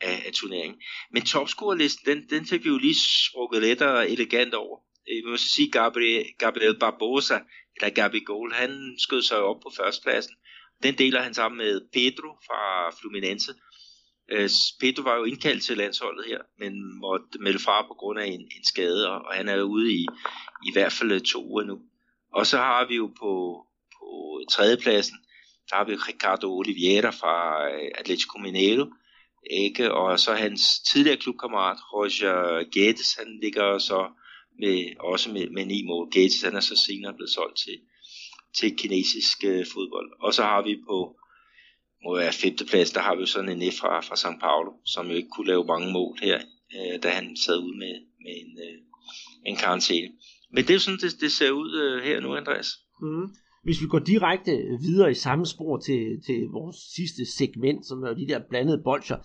af, af turneringen. Men topscorerlisten, den, den fik vi jo lige sprukket lettere elegant over. Øh, vi må sige, Gabriel, Gabriel Barbosa, eller Gabi Gold, han skød sig op på førstepladsen. Den deler han sammen med Pedro fra Fluminense. Øh, Pedro var jo indkaldt til landsholdet her, men måtte melde fra på grund af en, en skade, og han er ude i, i hvert fald to uger nu. Og så har vi jo på, på tredjepladsen, der har vi Ricardo Oliveira fra øh, Atletico Mineiro, ikke? og så hans tidligere klubkammerat Roger Guedes, han ligger så med, også med, med ni mål. Guedes, han er så senere blevet solgt til, til kinesisk øh, fodbold. Og så har vi på må være femteplads, der har vi jo sådan en fra, fra São Paulo, som jo ikke kunne lave mange mål her, øh, da han sad ud med, med en, øh, en karantæne. Men det er jo sådan, det, det ser ud øh, her nu, Andreas. Mm. Hvis vi går direkte videre i samme spor til, til vores sidste segment, som er de der blandede bolcher,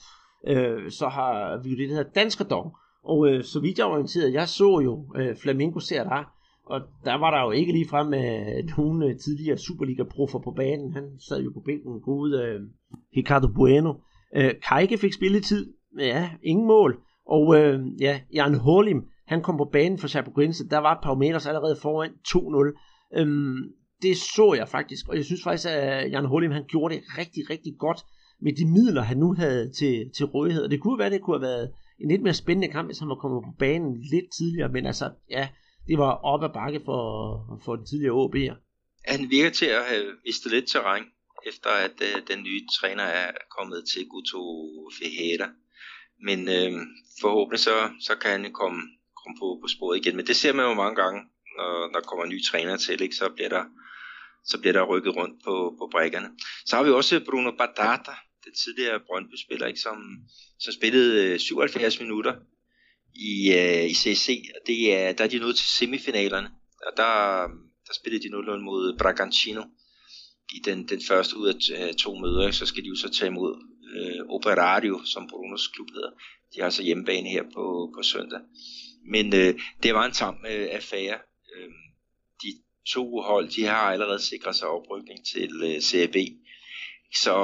øh, så har vi jo det, der hedder Danskerdom. Og øh, så vidt jeg er orienteret, jeg så jo øh, Flamingo ser der, og der var der jo ikke lige frem med nogen øh, tidligere Superliga-proffer på banen. Han sad jo på bænken, gode øh, Ricardo Bueno. Øh, Kajke fik spilletid, ja, ingen mål. Og øh, ja, Jan Holim, han kom på banen for Chapecoense, der var Paumeters allerede foran 2-0. Øhm, det så jeg faktisk, og jeg synes faktisk, at Jan Holim han gjorde det rigtig, rigtig godt med de midler, han nu havde til, til rådighed. Og det kunne være, det kunne have været en lidt mere spændende kamp, hvis han var kommet på banen lidt tidligere, men altså, ja, det var op ad bakke for, for den tidligere OB'er. Han virker til at have mistet lidt terræn, efter at øh, den nye træner er kommet til Guto Fejeda. Men øh, forhåbentlig så, så kan han komme, komme på, på sporet igen. Men det ser man jo mange gange, når der kommer nye træner til, ikke? så bliver der så bliver der rykket rundt på, på brækkerne. Så har vi også Bruno Badata, den tidligere Brøndby-spiller, ikke, som, som spillede øh, 77 minutter i, uh, i CC, og det er, der er de nået til semifinalerne, og der, der spillede de 0-0 mod Bragantino i den, den første ud af øh, to møder, så skal de jo så tage imod uh, Operario, som Brunos klub hedder. De har altså hjemmebane her på, på søndag. Men uh, det var en tam uh, affære. Uh, de to hold, de har allerede sikret sig oprykning til øh, CAB. Så,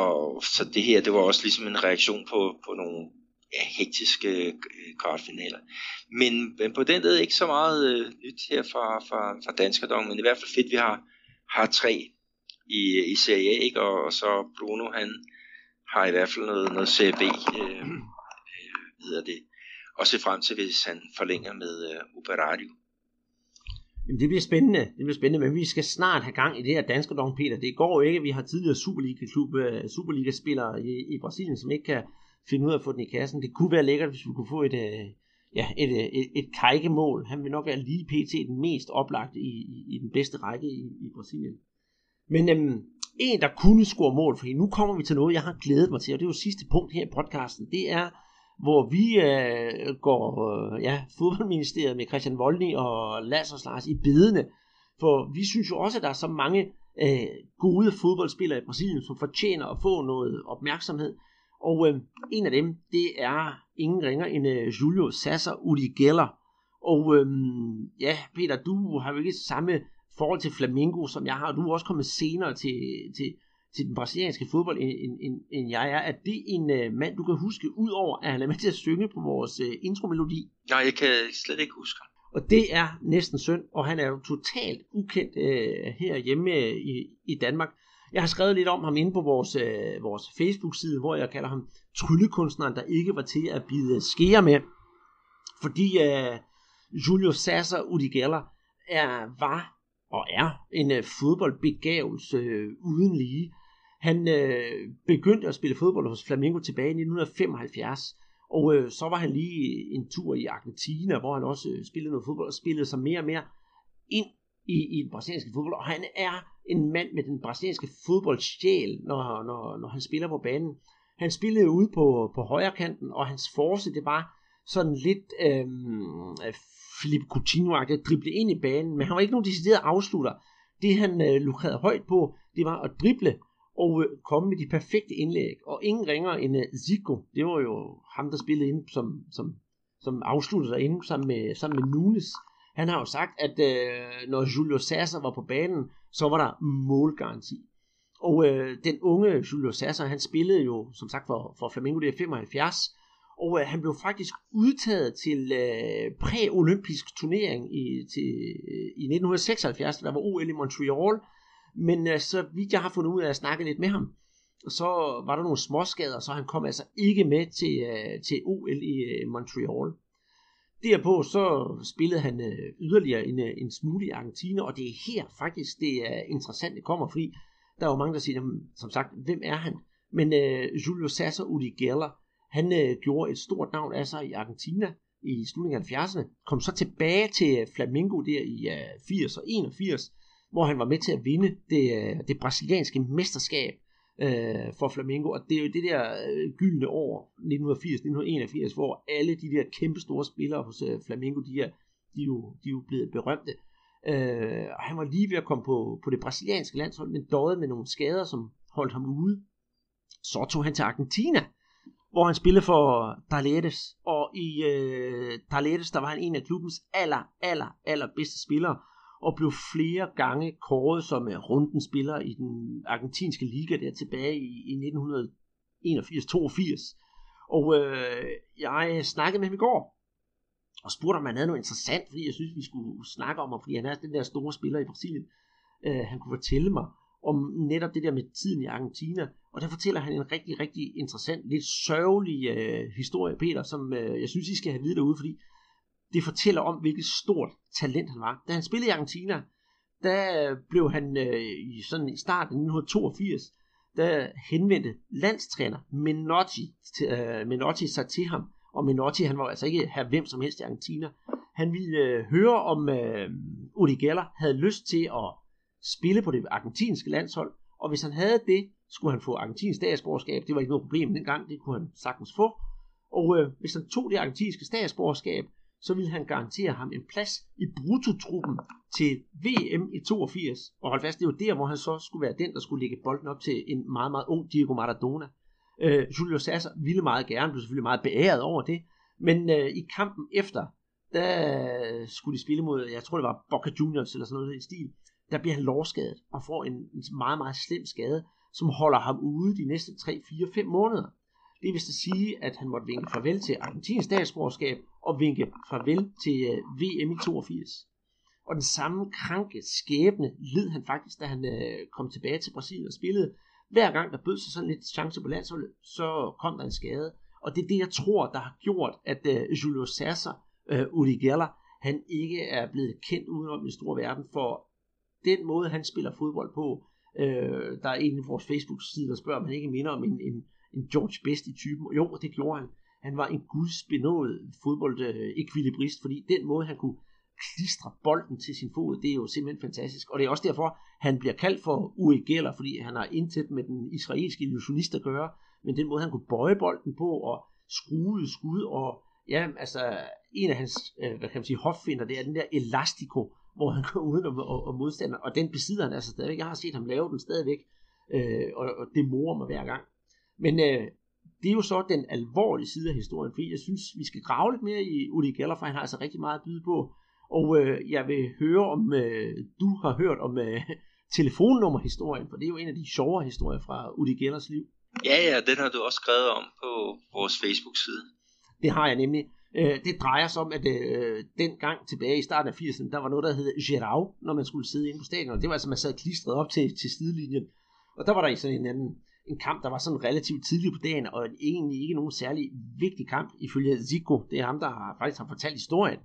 så det her, det var også ligesom en reaktion på, på nogle ja, hektiske øh, kvartfinaler. Men, men på den led ikke så meget øh, nyt her fra, fra, fra Danskerdom, men i hvert fald fedt, vi har, har tre i, i Serie A, ikke? Og, og så Bruno, han har i hvert fald noget, noget CB, øh, øh, hedder det. og se frem til, hvis han forlænger med øh, Operario. Jamen, det bliver spændende, det bliver spændende, men vi skal snart have gang i det her danske dog, Peter. Det går jo ikke, vi har tidligere Superliga-klub, øh, Superliga-spillere i, i Brasilien, som ikke kan finde ud af at få den i kassen. Det kunne være lækkert, hvis vi kunne få et, øh, ja, et, øh, et, et kajkemål. Han vil nok være lige pt. den mest oplagte i, i, i den bedste række i, i Brasilien. Men øhm, en, der kunne score mål, for nu kommer vi til noget, jeg har glædet mig til, og det er jo sidste punkt her i podcasten, det er hvor vi øh, går øh, ja, fodboldministeriet med Christian Voldny og Lasse Lars i bedene. For vi synes jo også, at der er så mange øh, gode fodboldspillere i Brasilien, som fortjener at få noget opmærksomhed. Og øh, en af dem, det er ingen ringer end øh, Julio Sasser Uligeller. Og øh, ja, Peter, du har jo ikke samme forhold til Flamingo, som jeg har. Du er også kommet senere til, til, til den brasilianske fodbold, end, end, end jeg er. Er det en uh, mand, du kan huske, ud over at han er med til at synge på vores uh, intromelodi? Nej, jeg kan slet ikke huske Og det er næsten synd, og han er jo totalt ukendt uh, herhjemme uh, i, i Danmark. Jeg har skrevet lidt om ham inde på vores, uh, vores Facebook-side, hvor jeg kalder ham tryllekunstneren, der ikke var til at bide skære med. Fordi uh, Julio Sasser Udigella er, var og er en uh, fodboldbegavelse uh, uden lige. Han øh, begyndte at spille fodbold hos Flamengo tilbage i 1975, og øh, så var han lige en tur i Argentina, hvor han også øh, spillede noget fodbold og spillede sig mere og mere ind i, i den brasilianske fodbold. Og han er en mand med den brasilianske fodboldsjæl, når, når, når han spiller på banen. Han spillede ude på, på højre kanten, og hans force, det var sådan lidt øh, Philip coutinho at drible ind i banen, men han var ikke nogen decideret afslutter. Det han øh, lukrede højt på, det var at drible og øh, komme med de perfekte indlæg. Og ingen ringer end øh, Zico. Det var jo ham, der spillede ind som, som, som afsluttede derinde sammen med, sammen med Nunes. Han har jo sagt, at øh, når Julio Sasser var på banen, så var der målgaranti. Og øh, den unge Julio Sasser, han spillede jo, som sagt, for, for Flamengo, det er 75, og øh, han blev faktisk udtaget til øh, præ-olympisk turnering i, til, øh, i 1976, der var OL i Montreal, men øh, så vidt jeg har fundet ud af at snakke lidt med ham, så var der nogle småskader, så han kom altså ikke med til, øh, til OL i øh, Montreal. Derpå så spillede han øh, yderligere en, øh, en smule i Argentina, og det er her faktisk det er interessant, det kommer, fordi der er jo mange, der siger, som sagt, hvem er han? Men øh, Julio Sasser Udigella, han øh, gjorde et stort navn af sig i Argentina i slutningen af 70'erne, kom så tilbage til øh, Flamingo der i øh, 80 og 81, hvor han var med til at vinde det, øh, det brasilianske mesterskab øh, for Flamengo, og det er jo det der øh, gyldne år, 1980-1981, hvor alle de der kæmpe store spillere hos øh, Flamengo, de er, de, er jo, de er jo blevet berømte. Øh, og han var lige ved at komme på, på det brasilianske landshold, men døde med nogle skader, som holdt ham ude. Så tog han til Argentina, hvor han spillede for Talleres, og i øh, Talleres, der var han en af klubbens aller, aller, aller bedste spillere, og blev flere gange kåret som øh, runden spiller i den argentinske liga der tilbage i, i 1981-82. Og øh, jeg snakkede med ham i går, og spurgte om han havde noget interessant, fordi jeg synes, vi skulle snakke om ham, fordi han er den der store spiller i Brasilien. Øh, han kunne fortælle mig om netop det der med tiden i Argentina, og der fortæller han en rigtig, rigtig interessant, lidt sørgelig øh, historie, Peter, som øh, jeg synes, I skal have videre derude, fordi det fortæller om, hvilket stort talent han var. Da han spillede i Argentina, der blev han øh, i sådan i starten af 1982, der henvendte landstræner Menotti, øh, Menotti sig til ham, og Menotti, han var altså ikke her hvem som helst i Argentina. Han ville øh, høre, om øh, Uri Geller havde lyst til at spille på det argentinske landshold, og hvis han havde det, skulle han få argentinsk statsborgerskab. Det var ikke noget problem dengang, det kunne han sagtens få. Og øh, hvis han tog det argentinske statsborgerskab, så ville han garantere ham en plads i brutotruppen til VM i 82. Og hold fast, det var der, hvor han så skulle være den, der skulle lægge bolden op til en meget, meget ung Diego Maradona. Øh, Julio Sasser ville meget gerne, blev selvfølgelig meget beæret over det, men øh, i kampen efter, der skulle de spille mod, jeg tror det var Boca Juniors eller sådan noget i stil, der bliver han lårskadet og får en, en meget, meget slem skade, som holder ham ude de næste 3, 4, 5 måneder. Det vil sige, at han måtte vinke farvel til Argentins statsborgerskab og vinke farvel til øh, VM i 82. Og den samme kranke skæbne led han faktisk, da han øh, kom tilbage til Brasilien og spillede. Hver gang der bød sig sådan lidt chance på landsholdet, så kom der en skade. Og det er det, jeg tror, der har gjort, at øh, Julio Cesar øh, uh, Uri Geller, han ikke er blevet kendt udenom i store verden for den måde, han spiller fodbold på. Øh, der er en af vores Facebook-side, der spørger, om han ikke minder om en, en, en George Best i typen. Jo, det gjorde han. Han var en gudsbenået fodboldekvilibrist, fordi den måde, han kunne klistre bolden til sin fod, det er jo simpelthen fantastisk. Og det er også derfor, han bliver kaldt for Uri Geller, fordi han har intet med den israelske illusionist at gøre, men den måde, han kunne bøje bolden på og skrue skud, og ja, altså en af hans, øh, hvad kan man sige, hoffinder, det er den der elastico, hvor han går uden og, og, og modstander, og den besidder han altså stadigvæk. Jeg har set ham lave den stadigvæk, øh, og, og det morer mig hver gang. Men øh, det er jo så den alvorlige side af historien, fordi jeg synes, vi skal grave lidt mere i Uli Geller, for han har altså rigtig meget at byde på. Og øh, jeg vil høre, om øh, du har hørt om øh, [laughs] telefonnummerhistorien, for det er jo en af de sjovere historier fra Uli Gellers liv. Ja, ja, den har du også skrevet om på vores Facebook-side. Det har jeg nemlig. Øh, det drejer sig om, at øh, dengang tilbage i starten af 80'erne, der var noget, der hed Gerau, når man skulle sidde inde på stadion. Og det var altså, man sad klistret op til, til sidelinjen. Og der var der sådan en anden en kamp, der var sådan relativt tidlig på dagen, og egentlig ikke nogen særlig vigtig kamp, ifølge Zico. Det er ham, der har, faktisk har fortalt historien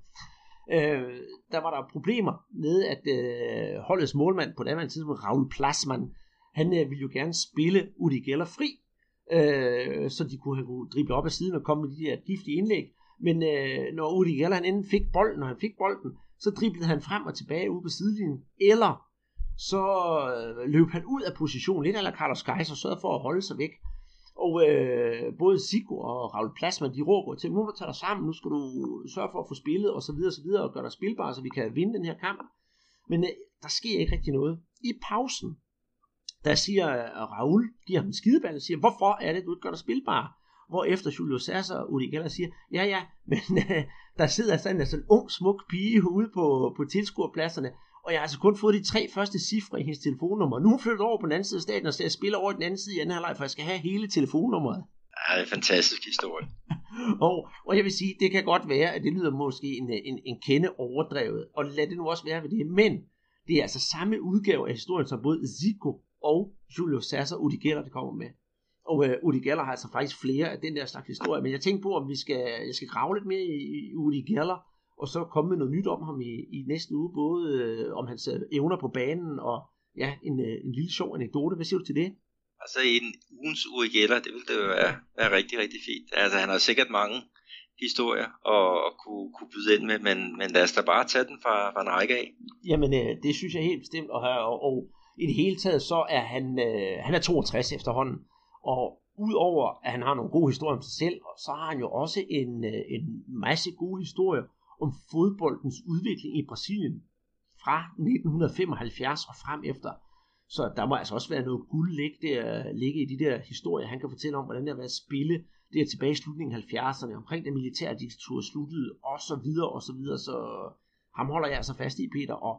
øh, der var der problemer med, at øh, holdets målmand på daværende tidspunkt, Raul Plasman, han øh, ville jo gerne spille Udi Geller fri, øh, så de kunne, have kunne drible op af siden og komme med de der giftige indlæg. Men øh, når Udi Geller han enden fik bolden, og han fik bolden, så driblede han frem og tilbage ude på sidelinjen, eller så øh, løb han ud af position, lidt eller Carlos Kaiser, sørgede for at holde sig væk. Og øh, både Sigo og Raul Plasman, de råber til, nu må du tage dig sammen, nu skal du sørge for at få spillet, og så videre, og så videre, og gøre dig spilbar, så vi kan vinde den her kamp. Men øh, der sker ikke rigtig noget. I pausen, der siger øh, Raul, giver ham en skideball, og siger, hvorfor er det, du ikke gør dig spilbar? Hvor efter Julio Sasser og Uri Geller siger, ja ja, men [laughs] øh, der sidder sådan en sådan ung, smuk pige ude på, på tilskuerpladserne, og jeg har altså kun fået de tre første cifre i hendes telefonnummer. Nu er hun flyttet over på den anden side af staten, og så jeg spiller over i den anden side i anden halvleg, for jeg skal have hele telefonnummeret. Ja, det er en fantastisk historie. [laughs] og, og jeg vil sige, det kan godt være, at det lyder måske en, en, en kende overdrevet, og lad det nu også være ved det, men det er altså samme udgave af historien, som både Zico og Julio Sasser Udi Geller, der kommer med. Og uh, Udi Geller har altså faktisk flere af den der slags historie, men jeg tænker på, om vi skal, jeg skal grave lidt mere i, i Udi Geller, og så komme med noget nyt om ham i, i næste uge, både øh, om hans øh, evner på banen og ja, en, øh, en lille sjov anekdote. Hvad siger du til det? Altså en ugens Uri det ville det jo være, være rigtig, rigtig fint. Altså han har sikkert mange historier og, og kunne, kunne byde ind med, men, men lad os da bare tage den fra, fra en række af. Jamen øh, det synes jeg helt bestemt, og, og, og i det hele taget så er han, øh, han er 62 efterhånden, og udover at han har nogle gode historier om sig selv, så har han jo også en, øh, en masse gode historier om fodboldens udvikling i Brasilien fra 1975 og frem efter. Så der må altså også være noget guld ligge, der, ligge i de der historier, han kan fortælle om, hvordan det har været at spille det er tilbage i slutningen af 70'erne, omkring den militære diktatur sluttede, og så videre, og så videre, så ham holder jeg altså fast i, Peter, og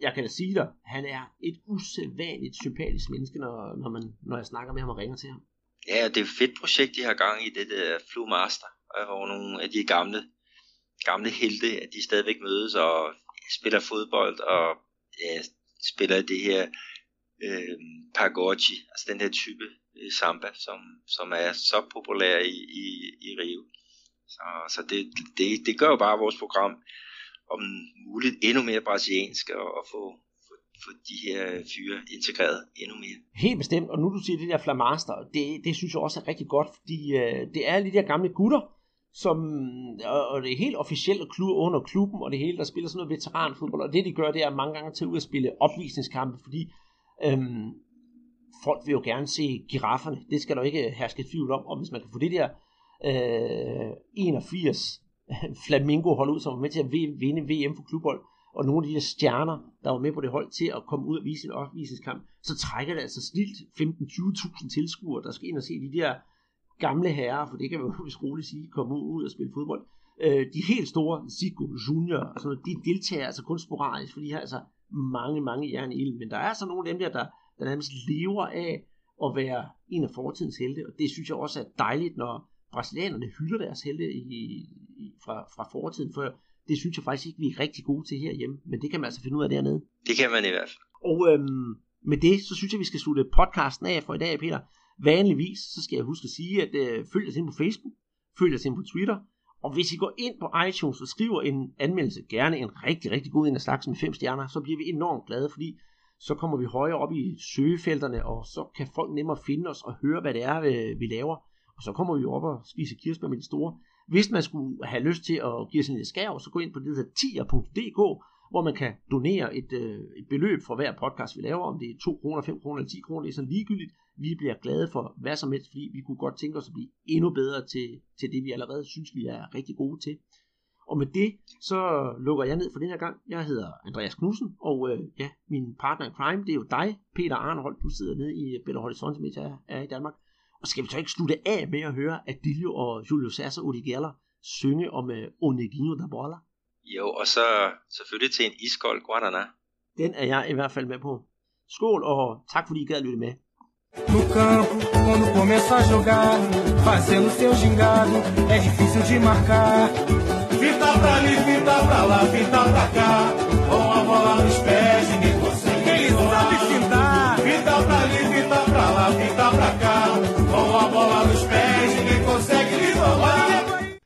jeg kan da sige dig, han er et usædvanligt sympatisk menneske, når, når, man, når jeg snakker med ham og ringer til ham. Ja, det er et fedt projekt, de har gang i, det der Flu Master, hvor nogle af de gamle gamle helte, at de stadigvæk mødes og spiller fodbold og ja, spiller det her øh, pagode, altså den her type øh, samba, som, som er så populær i, i, i Rio. Så, så det, det, det gør jo bare vores program om muligt endnu mere brasiliansk og, og få, få, få de her fyre integreret endnu mere. Helt bestemt, og nu du siger det der flamaster, det, det synes jeg også er rigtig godt, fordi øh, det er lige de der gamle gutter, som, og det er helt officielt klub under klubben, og det hele, der spiller sådan noget veteranfodbold, og det de gør, det er mange gange til ud at spille opvisningskampe, fordi øhm, folk vil jo gerne se girafferne, det skal der ikke herske tvivl om, og hvis man kan få det der øh, 81 [laughs] Flamingo hold ud, som var med til at vinde VM for klubhold, og nogle af de der stjerner, der var med på det hold til at komme ud og vise en opvisningskamp, så trækker det altså snilt 15-20.000 tilskuere, der skal ind og se de der gamle herrer, for det kan man jo roligt sige, komme ud og spille fodbold. Øh, de helt store, Zico Junior, og sådan noget, de deltager altså kun sporadisk, for de har altså mange, mange jern i Men der er altså nogle af dem der, der, der nærmest lever af at være en af fortidens helte, og det synes jeg også er dejligt, når brasilianerne hylder deres helte i, i, fra, fra fortiden, for det synes jeg faktisk ikke, vi er rigtig gode til herhjemme, men det kan man altså finde ud af dernede. Det kan man i hvert fald. Og øhm, med det, så synes jeg, vi skal slutte podcasten af for i dag, Peter. Vanligvis, så skal jeg huske at sige, at øh, følg os ind på Facebook, følg os ind på Twitter, og hvis I går ind på iTunes og skriver en anmeldelse, gerne en rigtig, rigtig god en af slags med fem stjerner, så bliver vi enormt glade, fordi så kommer vi højere op i søgefelterne, og så kan folk nemmere finde os og høre, hvad det er, øh, vi laver. Og så kommer vi op og spiser kirsebær med de store. Hvis man skulle have lyst til at give os en skærv, så gå ind på det, der tier.dk, hvor man kan donere et, øh, et beløb for hver podcast, vi laver, om det er 2 kroner, 5 kroner eller 10 kroner, det er sådan ligegyldigt. Vi bliver glade for hvad som helst, fordi vi kunne godt tænke os at blive endnu bedre til, til det, vi allerede synes, vi er rigtig gode til. Og med det, så lukker jeg ned for den her gang. Jeg hedder Andreas Knudsen, og øh, ja, min partner in crime, det er jo dig, Peter Arnhold. Du sidder nede i Belo Horizonte, som er, i Danmark. Og skal vi så ikke slutte af med at høre Adilio og Julio Sasser Odigeller synge om uh, Onegino da Bola? Jo, og så selvfølgelig til en iskold Guadana. Den er jeg i hvert fald med på. Skål, og tak fordi I gad lytte med. No campo, quando começa a jogar, fazendo seu gingado, é difícil de marcar. Fita pra ali, fita pra lá, fita pra cá.